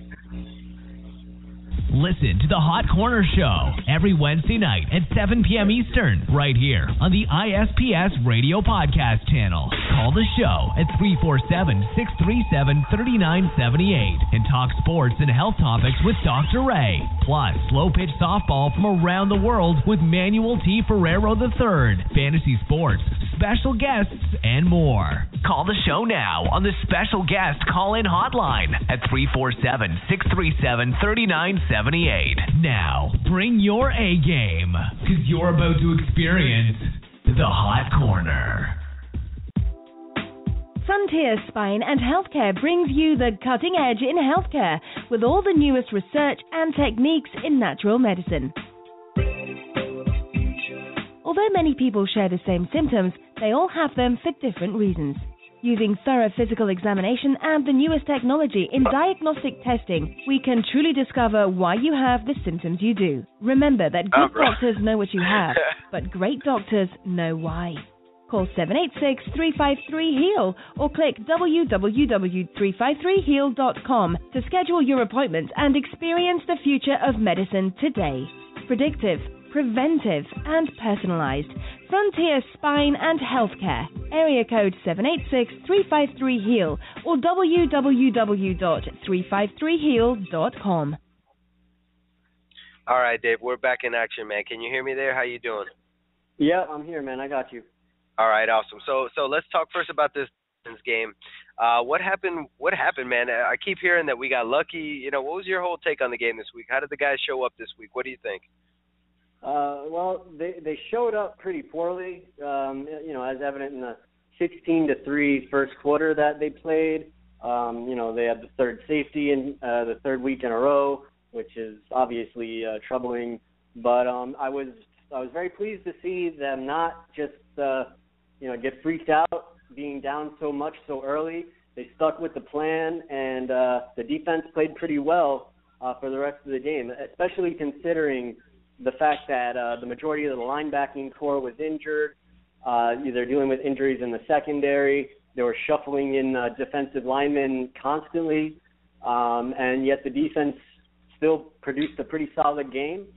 Listen to the Hot Corner Show every Wednesday night at 7 p.m. Eastern, right here on the ISPS Radio Podcast channel. Call the show at 347 637 3978 and talk sports and health topics with Dr. Ray. Plus, slow pitch softball from around the world with Manuel T. Ferrero III, fantasy sports, special guests, and more. Call the show now on the special guest call in hotline at 347 637 3978. Now, bring your A game because you're about to experience the Hot Corner. Frontier Spine and Healthcare brings you the cutting edge in healthcare with all the newest research and techniques in natural medicine. Although many people share the same symptoms, they all have them for different reasons. Using thorough physical examination and the newest technology in diagnostic testing, we can truly discover why you have the symptoms you do. Remember that good Oh, doctors know what you have, but great doctors know why. Call 786-353-HEAL or click www.353heal.com to schedule your appointment and experience the future of medicine today. Predictive, preventive, and personalized. Frontier Spine and Healthcare. Area code 786-353-HEAL or www.353heal.com. All right, Dave, we're back in action, man. Can you hear me there? How you doing? Yeah, I'm here, man. I got you. All right, awesome. So so let's talk first about this game. Uh, what happened? What happened, man? I keep hearing that we got lucky. You know, what was your whole take on the game this week? How did the guys show up this week? What do you think? Uh, well, they they showed up pretty poorly. Um, you know, as evident in the 16 to three first quarter that they played. Um, you know, they had the third safety in uh, the third week in a row, which is obviously uh, troubling. But um, I was I was very pleased to see them not just uh, you know get freaked out being down so much so early. They stuck with the plan, and uh, the defense played pretty well uh, for the rest of the game, especially considering the fact that uh, the majority of the linebacking core was injured. Uh, they're dealing with injuries in the secondary. They were shuffling in uh, defensive linemen constantly, um, and yet the defense still produced a pretty solid game.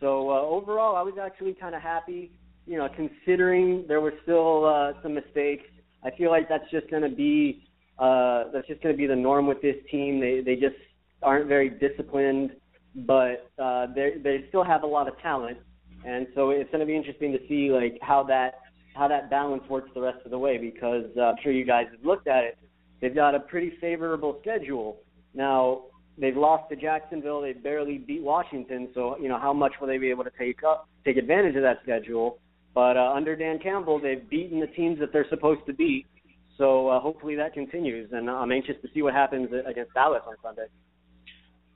So uh, overall, I was actually kind of happy. You know, considering there were still uh, some mistakes, I feel like that's just going to be uh, that's just going to be the norm with this team. They they just aren't very disciplined but uh, they they still have a lot of talent, and so it's going to be interesting to see like how that how that balance works the rest of the way because uh, I'm sure you guys have looked at it. They've got a pretty favorable schedule now. They've lost to Jacksonville. They barely beat Washington. So you know how much will they be able to take up take advantage of that schedule? But uh, under Dan Campbell, they've beaten the teams that they're supposed to beat. So uh, hopefully that continues, and I'm anxious to see what happens against Dallas on Sunday.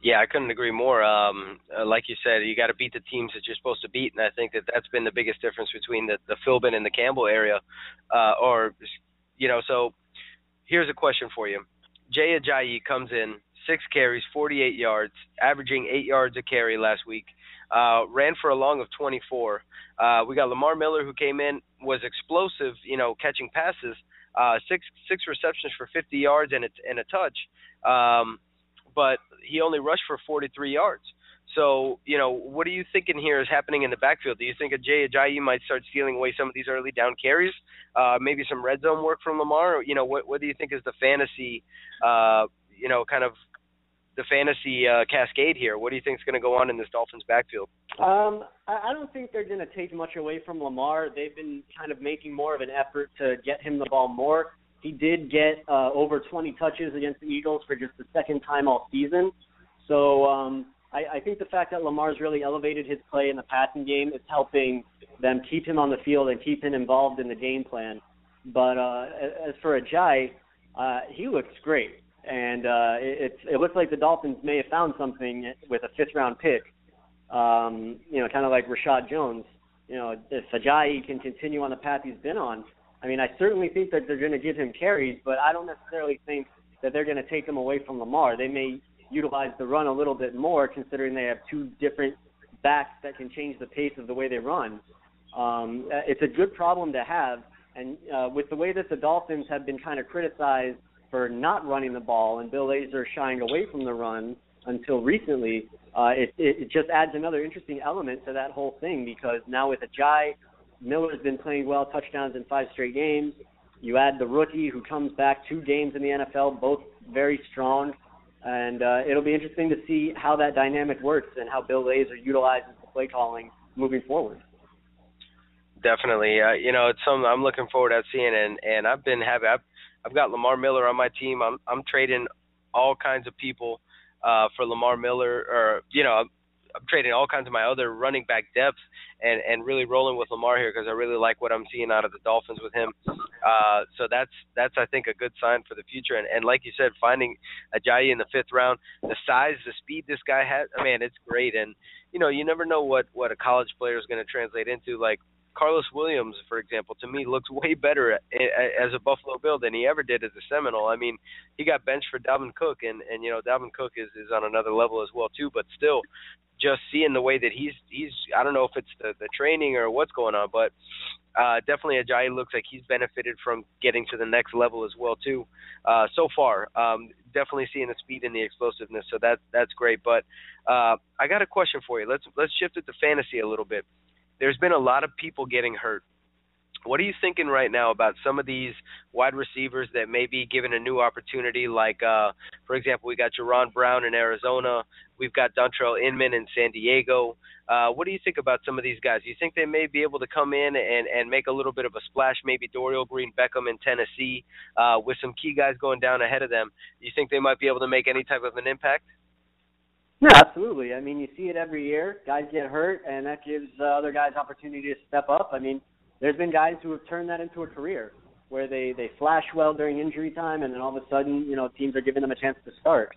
Yeah, I couldn't agree more. Um, uh, like you said, you got to beat the teams that you're supposed to beat, and I think that that's been the biggest difference between the, the Philbin and the Campbell area. Uh, or, you know, so here's a question for you: Jay Ajayi comes in, six carries, 48 yards, averaging eight yards a carry last week. Uh, ran for a long of 24. Uh, we got Lamar Miller who came in, was explosive, you know, catching passes. Uh, six six receptions for 50 yards and a, and a touch. Um, but he only rushed for 43 yards. So, you know, what are you thinking here is happening in the backfield? Do you think a Jay Ajayi might start stealing away some of these early down carries? Uh, maybe some red zone work from Lamar? You know, what what do you think is the fantasy, uh, you know, kind of the fantasy uh, cascade here? What do you think is going to go on in this Dolphins backfield? Um, I don't think they're going to take much away from Lamar. They've been kind of making more of an effort to get him the ball more. He did get uh, over 20 touches against the Eagles for just the second time all season. So um, I, I think the fact that Lamar's really elevated his play in the passing game is helping them keep him on the field and keep him involved in the game plan. But uh, as for Ajayi, uh, he looks great, and uh, it, it looks like the Dolphins may have found something with a fifth round pick. Um, you know, kind of like Reshad Jones. You know, if Ajayi can continue on the path he's been on, I mean, I certainly think that they're going to give him carries, but I don't necessarily think that they're going to take him away from Lamar. They may utilize the run a little bit more, considering they have two different backs that can change the pace of the way they run. Um, it's a good problem to have, and uh, with the way that the Dolphins have been kind of criticized for not running the ball, and Bill Lazor shying away from the run until recently, uh, it, it just adds another interesting element to that whole thing because now with Ajayi Miller's been playing well, touchdowns in five straight games. You add the rookie who comes back two games in the NFL, both very strong, and uh, it'll be interesting to see how that dynamic works and how Bill Lazor utilizes the play calling moving forward. Definitely, uh, you know, it's something I'm looking forward to seeing, and and I've been happy. I've, I've got Lamar Miller on my team. I'm I'm trading all kinds of people uh, for Lamar Miller, or you know, I'm trading all kinds of my other running back depth and and really rolling with Lamar here because I really like what I'm seeing out of the Dolphins with him. Uh, so that's that's I think a good sign for the future. And and like you said, finding Ajayi in the fifth round, the size, the speed this guy has, I mean, it's great. And you know, you never know what what a college player is going to translate into. Like Karlos Williams, for example, to me looks way better as a Buffalo Bill than he ever did as a Seminole. I mean, he got benched for Dalvin Cook, and and you know Dalvin Cook is is on another level as well too. But still, just seeing the way that he's he's I don't know if it's the the training or what's going on, but uh, definitely Ajayi looks like he's benefited from getting to the next level as well too. Uh, so far, um, definitely seeing the speed and the explosiveness, so that that's great. But uh, I got a question for you. Let's let's shift it to fantasy a little bit. There's been a lot of people getting hurt what are you thinking right now about some of these wide receivers that may be given a new opportunity? Like, uh, for example, we got Jaron Brown in Arizona. We've got Dontrelle Inman in San Diego. Uh, what do you think about some of these guys? Do you think they may be able to come in and, and make a little bit of a splash? Maybe Dorial Green Beckham in Tennessee, uh, with some key guys going down ahead of them. Do you think they might be able to make any type of an impact? Yeah, absolutely. I mean, you see it every year. Guys get hurt, and that gives uh, other guys opportunity to step up. I mean, there's been guys who have turned that into a career where they they flash well during injury time, and then all of a sudden, you know, teams are giving them a chance to start.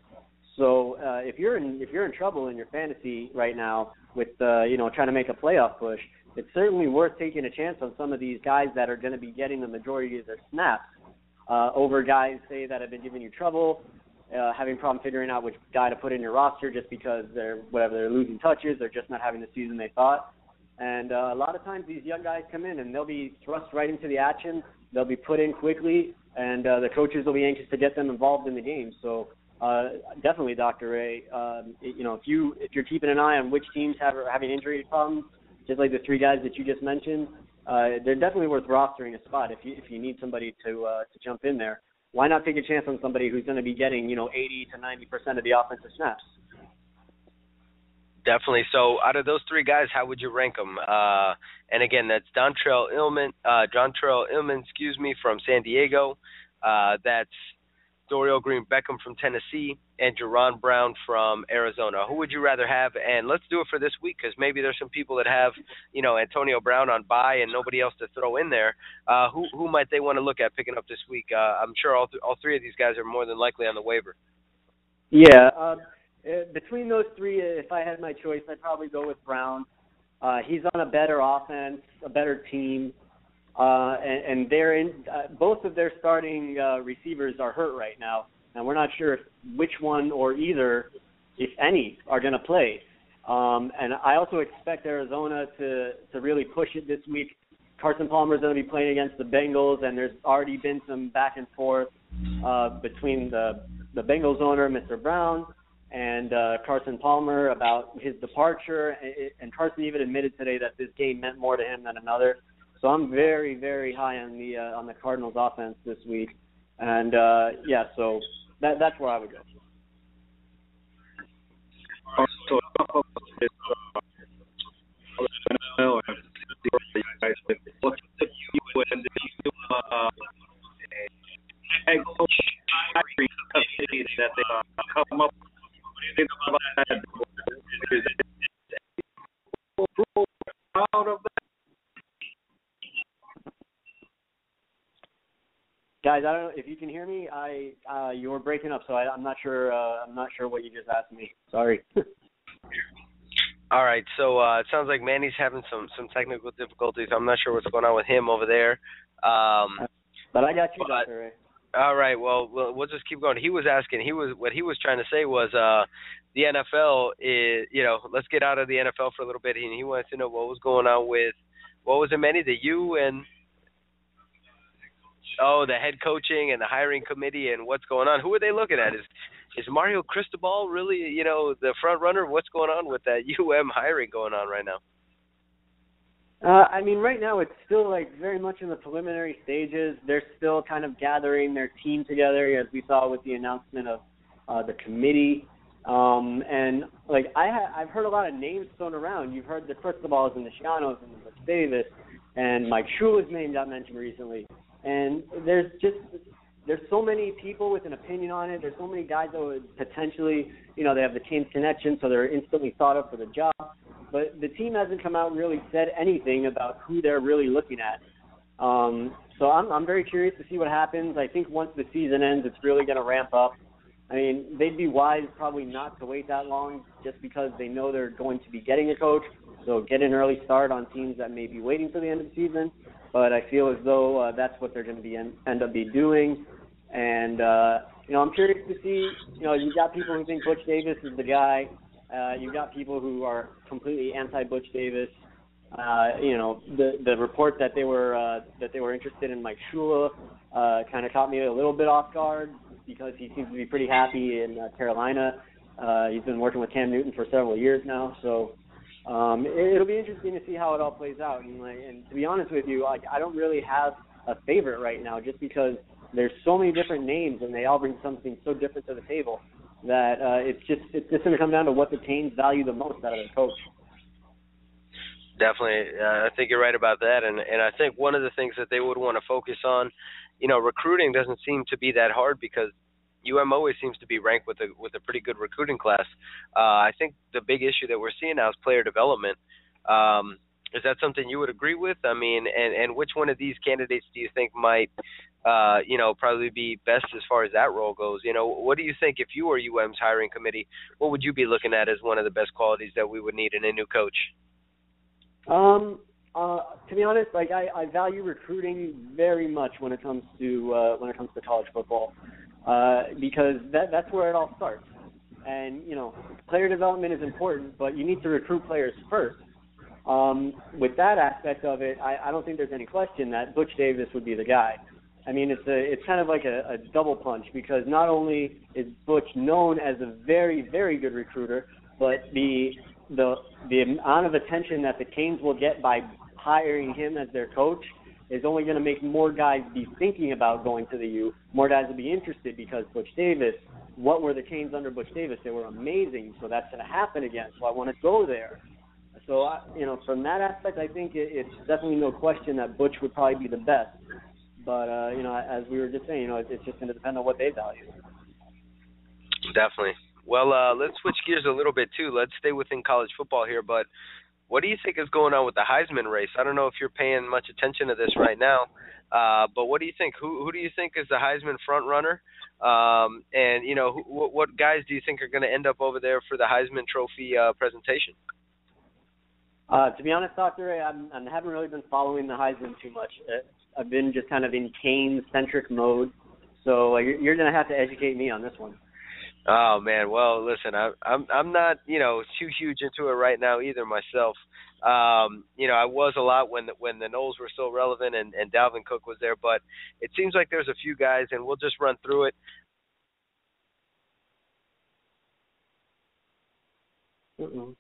So uh, if you're in if you're in trouble in your fantasy right now with uh, you know trying to make a playoff push, it's certainly worth taking a chance on some of these guys that are going to be getting the majority of their snaps uh, over guys say that have been giving you trouble, uh, having problem figuring out which guy to put in your roster just because they're whatever they're losing touches, they're just not having the season they thought. And uh, a lot of times these young guys come in and they'll be thrust right into the action. They'll be put in quickly, and uh, the coaches will be anxious to get them involved in the game. So uh, definitely, Dr. Ray, um, you know, if you if you're keeping an eye on which teams have having injury problems, just like the three guys that you just mentioned, uh, they're definitely worth rostering a spot if you if you need somebody to uh, to jump in there. Why not take a chance on somebody who's going to be getting you know 80 to 90 percent of the offensive snaps? Definitely. So, out of those three guys, how would you rank them? Uh, and again, that's Dontrelle Inman, uh, Dontrelle Inman, excuse me, from San Diego. Uh, that's Dorial Green Beckham from Tennessee, and Jaron Brown from Arizona. Who would you rather have? And let's do it for this week because maybe there's some people that have, you know, Antonio Brown on bye and nobody else to throw in there. Uh, who who might they want to look at picking up this week? Uh, I'm sure all th- all three of these guys are more than likely on the waiver. Yeah. Uh, between those three, if I had my choice, I'd probably go with Brown. Uh, he's on a better offense, a better team, uh, and, and they're in. Uh, both of their starting uh, receivers are hurt right now, and we're not sure if, which one or either, if any, are going to play. Um, and I also expect Arizona to to really push it this week. Carson Palmer is going to be playing against the Bengals, and there's already been some back and forth uh, between the the Bengals owner, Mr. Brown, and uh, Carson Palmer about his departure. And Carson even admitted today that this game meant more to him than another. So I'm very, very high on the uh, on the Cardinals offense this week, and uh, yeah, so that that's where I would go. So that they come up Guys, I don't know if you can hear me. I uh, you were breaking up, so I, I'm not sure. Uh, I'm not sure what you just asked me. Sorry. All right, so uh, it sounds like Manny's having some some technical difficulties. I'm not sure what's going on with him over there. Um, but I got you, but, Dr. Ray. All right. Well, we'll we'll just keep going. He was asking. He was what he was trying to say was uh the NFL is you know let's get out of the NFL for a little bit. And he wanted to know what was going on with what was it, Manny? The you and oh the head coaching and the hiring committee and what's going on. Who are they looking at? Is is Mario Cristobal really you know the front runner? What's going on with that UM hiring going on right now? Uh, I mean, right now it's still like very much in the preliminary stages. They're still kind of gathering their team together, as we saw with the announcement of uh, the committee. Um, and like I ha- I've heard a lot of names thrown around. You've heard the Cristobal's and the Schianos and the Davis, and Mike Shula's name got mentioned recently. And there's just there's so many people with an opinion on it. There's so many guys that would potentially, you know, they have the team's connection, so they're instantly thought of for the job. But the team hasn't come out and really said anything about who they're really looking at. Um, so I'm I'm very curious to see what happens. I think once the season ends, it's really going to ramp up. I mean, they'd be wise probably not to wait that long, just because they know they're going to be getting a coach. So get an early start on teams that may be waiting for the end of the season. But I feel as though uh, that's what they're going to be en- end up be doing. And uh, you know, I'm curious to see. You know, you got people who think Butch Davis is the guy. Uh, you've got people who are completely anti Butch Davis. Uh, you know, the the report that they were uh, that they were interested in Mike Shula uh, kind of caught me a little bit off guard because he seems to be pretty happy in uh, Carolina. Uh, he's been working with Cam Newton for several years now, so um, it, it'll be interesting to see how it all plays out. And, like, and to be honest with you, like I don't really have a favorite right now, just because there's so many different names and they all bring something so different to the table that uh, it's just it's just going to come down to what the teams value the most out of their coach. Definitely, uh, I think you're right about that, and and I think one of the things that they would want to focus on, you know, recruiting doesn't seem to be that hard because UM always seems to be ranked with a with a pretty good recruiting class. Uh, I think the big issue that we're seeing now is player development. Um, is that something you would agree with? I mean, and and which one of these candidates do you think might, uh, you know, probably be best as far as that role goes? You know, what do you think if you were UM's hiring committee? What would you be looking at as one of the best qualities that we would need in a new coach? Um, uh, to be honest, like I, I value recruiting very much when it comes to uh, when it comes to college football, uh, because that that's where it all starts. And you know, player development is important, but you need to recruit players first. Um, with that aspect of it, I, I don't think there's any question that Butch Davis would be the guy. I mean, it's a it's kind of like a, a double punch because not only is Butch known as a very very good recruiter, but the the the amount of attention that the Canes will get by hiring him as their coach is only going to make more guys be thinking about going to the U. More guys will be interested because Butch Davis. What were the Canes under Butch Davis? They were amazing. So that's going to happen again. So I want to go there. So I, you know, from that aspect, I think it, it's definitely no question that Butch would probably be the best. But uh, you know, as we were just saying, you know, it's just going to depend on what they value. Definitely. Well, uh, let's switch gears a little bit too. Let's stay within college football here, but what do you think is going on with the Heisman race? I don't know if you're paying much attention to this right now, uh, but what do you think? Who who do you think is the Heisman front runner? Um, and you know, who, what, guys do you think are going to end up over there for the Heisman Trophy uh, presentation? Uh, to be honest, Doctor I'm, I haven't really been following the Heisman too much. Uh, I've been just kind of in Cane centric mode, so uh, you're going to have to educate me on this one. Oh man, well listen, I, I'm I'm not you know too huge into it right now either myself. Um, you know, I was a lot when the, when the Noles were still relevant and, and Dalvin Cook was there, but it seems like there's a few guys, and we'll just run through it. Mm-mm.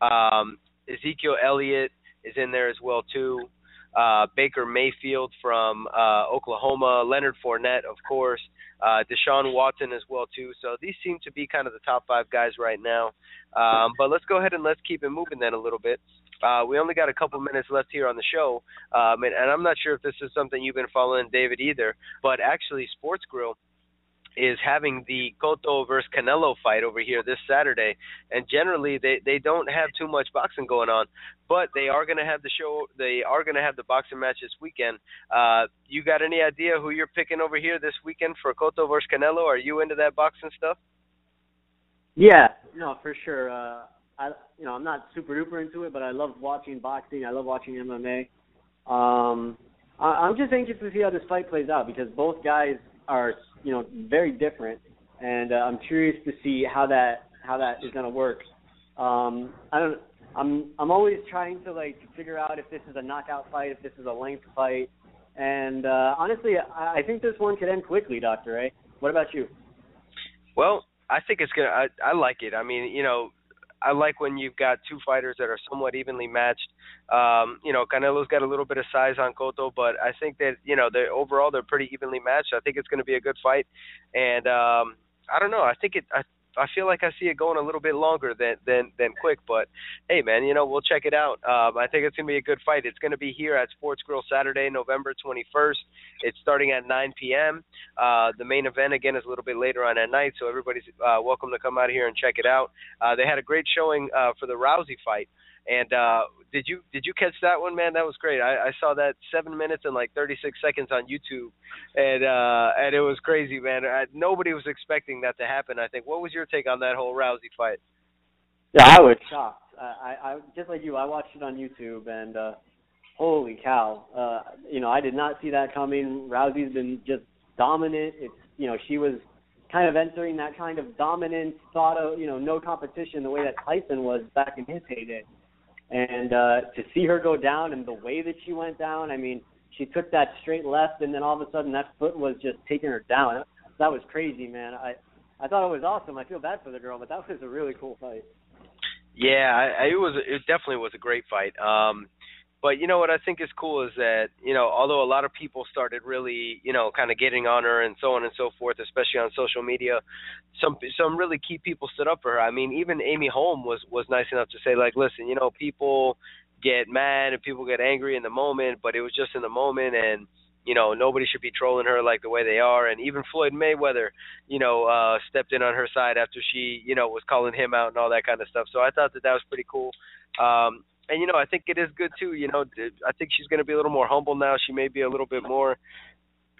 Um, Ezekiel Elliott is in there as well too. Uh, Baker Mayfield from uh, Oklahoma, Leonard Fournette, of course, uh, Deshaun Watson as well too. So these seem to be kind of the top five guys right now. Um, but let's go ahead and let's keep it moving then a little bit. Uh, we only got a couple minutes left here on the show, um, and, and I'm not sure if this is something you've been following, David, either. But actually, Sports Grill is having the Cotto versus Canelo fight over here this Saturday, and generally they they don't have too much boxing going on, but they are going to have the show. They are going to have the boxing match this weekend. Uh, you got any idea who you're picking over here this weekend for Cotto versus Canelo? Are you into that boxing stuff? Yeah, no, for sure. Uh, I you know I'm not super duper into it, but I love watching boxing. I love watching MMA. Um, I, I'm just anxious to see how this fight plays out because both guys are you know very different, and uh, I'm curious to see how that how that is going to work. Um, I don't. I'm I'm always trying to like figure out if this is a knockout fight, if this is a length fight, and uh, honestly, I, I think this one could end quickly, Doctor Ray. What about you? Well, I think it's gonna. I, I like it. I mean, you know, I like when you've got two fighters that are somewhat evenly matched. Um, you know, Canelo's got a little bit of size on Cotto, but I think that you know they overall they're pretty evenly matched. I think it's going to be a good fight, and um, I don't know. I think it. I I feel like I see it going a little bit longer than than than quick. But hey, man, you know we'll check it out. Um, I think it's gonna be a good fight. It's gonna be here at Sports Grill Saturday, November 21st. It's starting at 9 p.m. Uh, the main event again is a little bit later on at night, so everybody's uh, welcome to come out here and check it out. Uh, they had a great showing uh, for the Rousey fight. And uh did you did you catch that one, man? That was great. I, I saw that seven minutes and like 36 seconds on YouTube, and uh and it was crazy, man. I, nobody was expecting that to happen. I think. What was your take on that whole Rousey fight? Yeah, I was shocked. I, I just like you, I watched it on YouTube, and uh, holy cow! Uh, you know, I did not see that coming. Rousey's been just dominant. It's you know, she was kind of entering that kind of dominant thought of you know no competition the way that Tyson was back in his heyday. And uh, to see her go down and the way that she went down, I mean, she took that straight left, and then all of a sudden that foot was just taking her down. That was crazy, man. I I thought it was awesome. I feel bad for the girl, but that was a really cool fight. Yeah, I, I, it was. It definitely was a great fight. Um, but you know what I think is cool is that you know although a lot of people started really you know kind of getting on her and so on and so forth, especially on social media, some some really key people stood up for her. I mean, even Holly Holm was was nice enough to say like, listen, you know, people get mad and people get angry in the moment, but it was just in the moment and you know nobody should be trolling her like the way they are. And even Floyd Mayweather you know uh stepped in on her side after she you know was calling him out and all that kind of stuff. So I thought that that was pretty cool. Um and you know, I think it is good too. You know, I think she's going to be a little more humble now. She may be a little bit more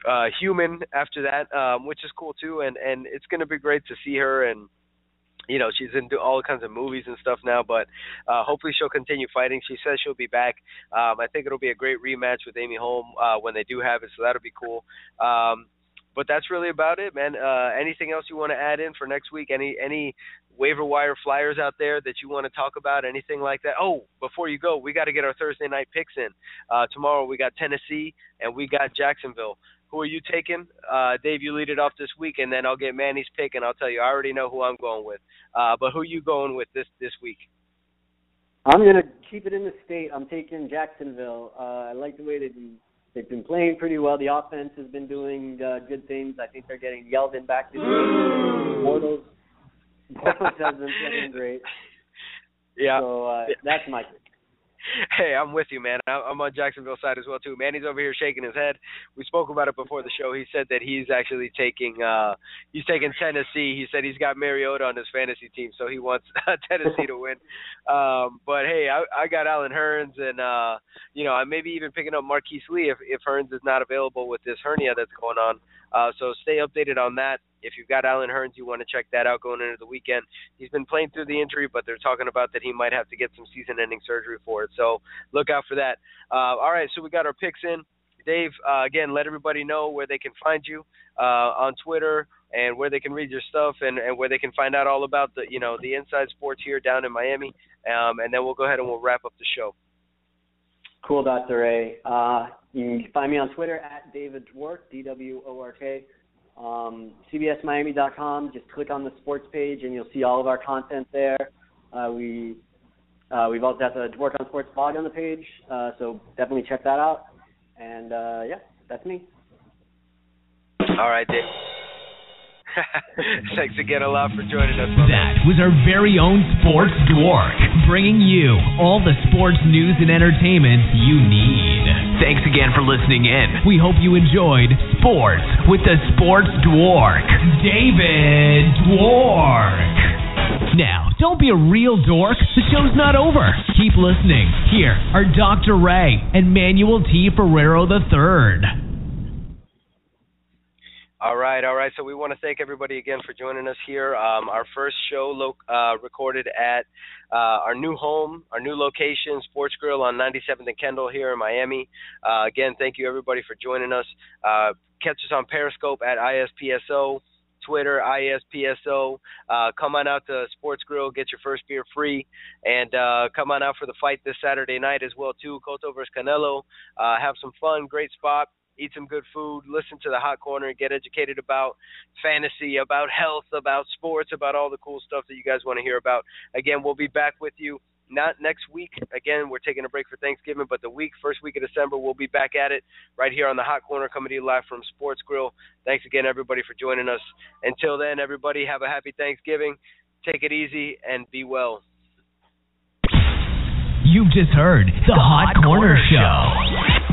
uh human after that, um, which is cool too. And and it's going to be great to see her and. You know she's into all kinds of movies and stuff now, but uh, hopefully she'll continue fighting. She says she'll be back. Um, I think it'll be a great rematch with Amy Holm uh, when they do have it, so that'll be cool. Um, but that's really about it, man. Uh, anything else you want to add in for next week? Any any waiver wire flyers out there that you want to talk about? Anything like that? Oh, before you go, we got to get our Thursday night picks in. Uh, tomorrow we got Tennessee and we got Jacksonville. Who are you taking? Uh, Dave, you lead it off this week, and then I'll get Manny's pick, and I'll tell you I already know who I'm going with. Uh, but who are you going with this this week? I'm gonna keep it in the state. I'm taking Jacksonville. Uh, I like the way been, they've been playing pretty well. The offense has been doing uh, good things. I think they're getting Yeldon back to the Bortles Bortles has been playing great. Yeah. So uh, that's my pick. Hey, I'm with you, man. I'm on Jacksonville side as well too. Manny's over here shaking his head. We spoke about it before the show. He said that he's actually taking uh he's taking Tennessee. He said he's got Mariota on his fantasy team, so he wants Tennessee to win. Um but hey, I I got Allen Hurns and uh you know, I maybe even picking up Marquise Lee if if Hurns is not available with this hernia that's going on. Uh so stay updated on that. If you've got Allen Hurns, you want to check that out going into the weekend. He's been playing through the injury, but they're talking about that he might have to get some season-ending surgery for it. So look out for that. Uh, all right, so we got our picks in. Dave, uh, again, let everybody know where they can find you uh, on Twitter and where they can read your stuff and, and where they can find out all about the you know the inside sports here down in Miami. Um, and then we'll go ahead and we'll wrap up the show. Cool, Dr. A. Uh, you can find me on Twitter at David Dwork, D W O R K. Um, CBSMiami.com. Just click on the sports page, and you'll see all of our content there. Uh, we uh, we've also got the Dwork on Sports blog on the page, uh, so definitely check that out. And uh, yeah, that's me. All right, Dave. Thanks again a lot for joining us. That was our very own Sports Dwork, bringing you all the sports news and entertainment you need. Thanks again for listening in. We hope you enjoyed Sports with the Sports Dwork, David Dwork. Now, don't be a real dork. The show's not over. Keep listening. Here are Dr. Ray and Manuel T. Ferrero III. All right, all right. So we want to thank everybody again for joining us here. Um, our first show lo- uh, recorded at uh, our new home, our new location, Sports Grill on 97th and Kendall here in Miami. Uh, again, thank you everybody for joining us. Uh, catch us on Periscope at ISPSO. Twitter, ISPSO. Uh, come on out to Sports Grill, get your first beer free, and uh, come on out for the fight this Saturday night as well too. Cotto versus Canelo. Uh, have some fun, great spot eat some good food, listen to the Hot Corner, get educated about fantasy, about health, about sports, about all the cool stuff that you guys want to hear about. Again, we'll be back with you not next week. Again, we're taking a break for Thanksgiving, but the week, first week of December, we'll be back at it right here on the Hot Corner coming to you live from Sports Grill. Thanks again, everybody, for joining us. Until then, everybody, have a happy Thanksgiving. Take it easy and be well. You've just heard the, the Hot, Hot Corner, Corner Show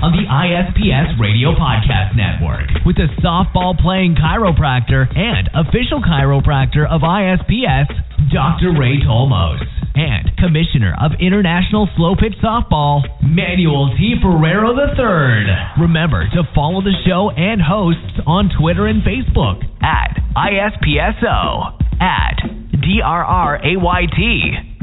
on the ISPS Radio Podcast Network with the softball playing chiropractor and official chiropractor of ISPS, Dr. Ray Tolmos, and Commissioner of International Slow Pitch Softball, Manuel T. Ferrero III. Remember to follow the show and hosts on Twitter and Facebook at ISPSO, at DRRAYT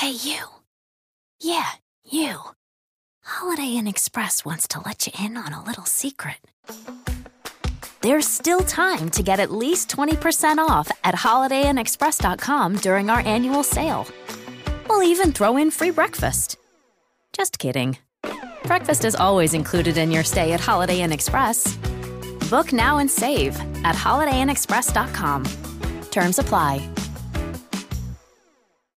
Hey, you. Yeah, you. Holiday Inn Express wants to let you in on a little secret. There's still time to get at least 20% off at holidayinnexpress.com during our annual sale. We'll even throw in free breakfast. Just kidding. Breakfast is always included in your stay at Holiday Inn Express. Book now and save at holidayinnexpress.com. Terms apply.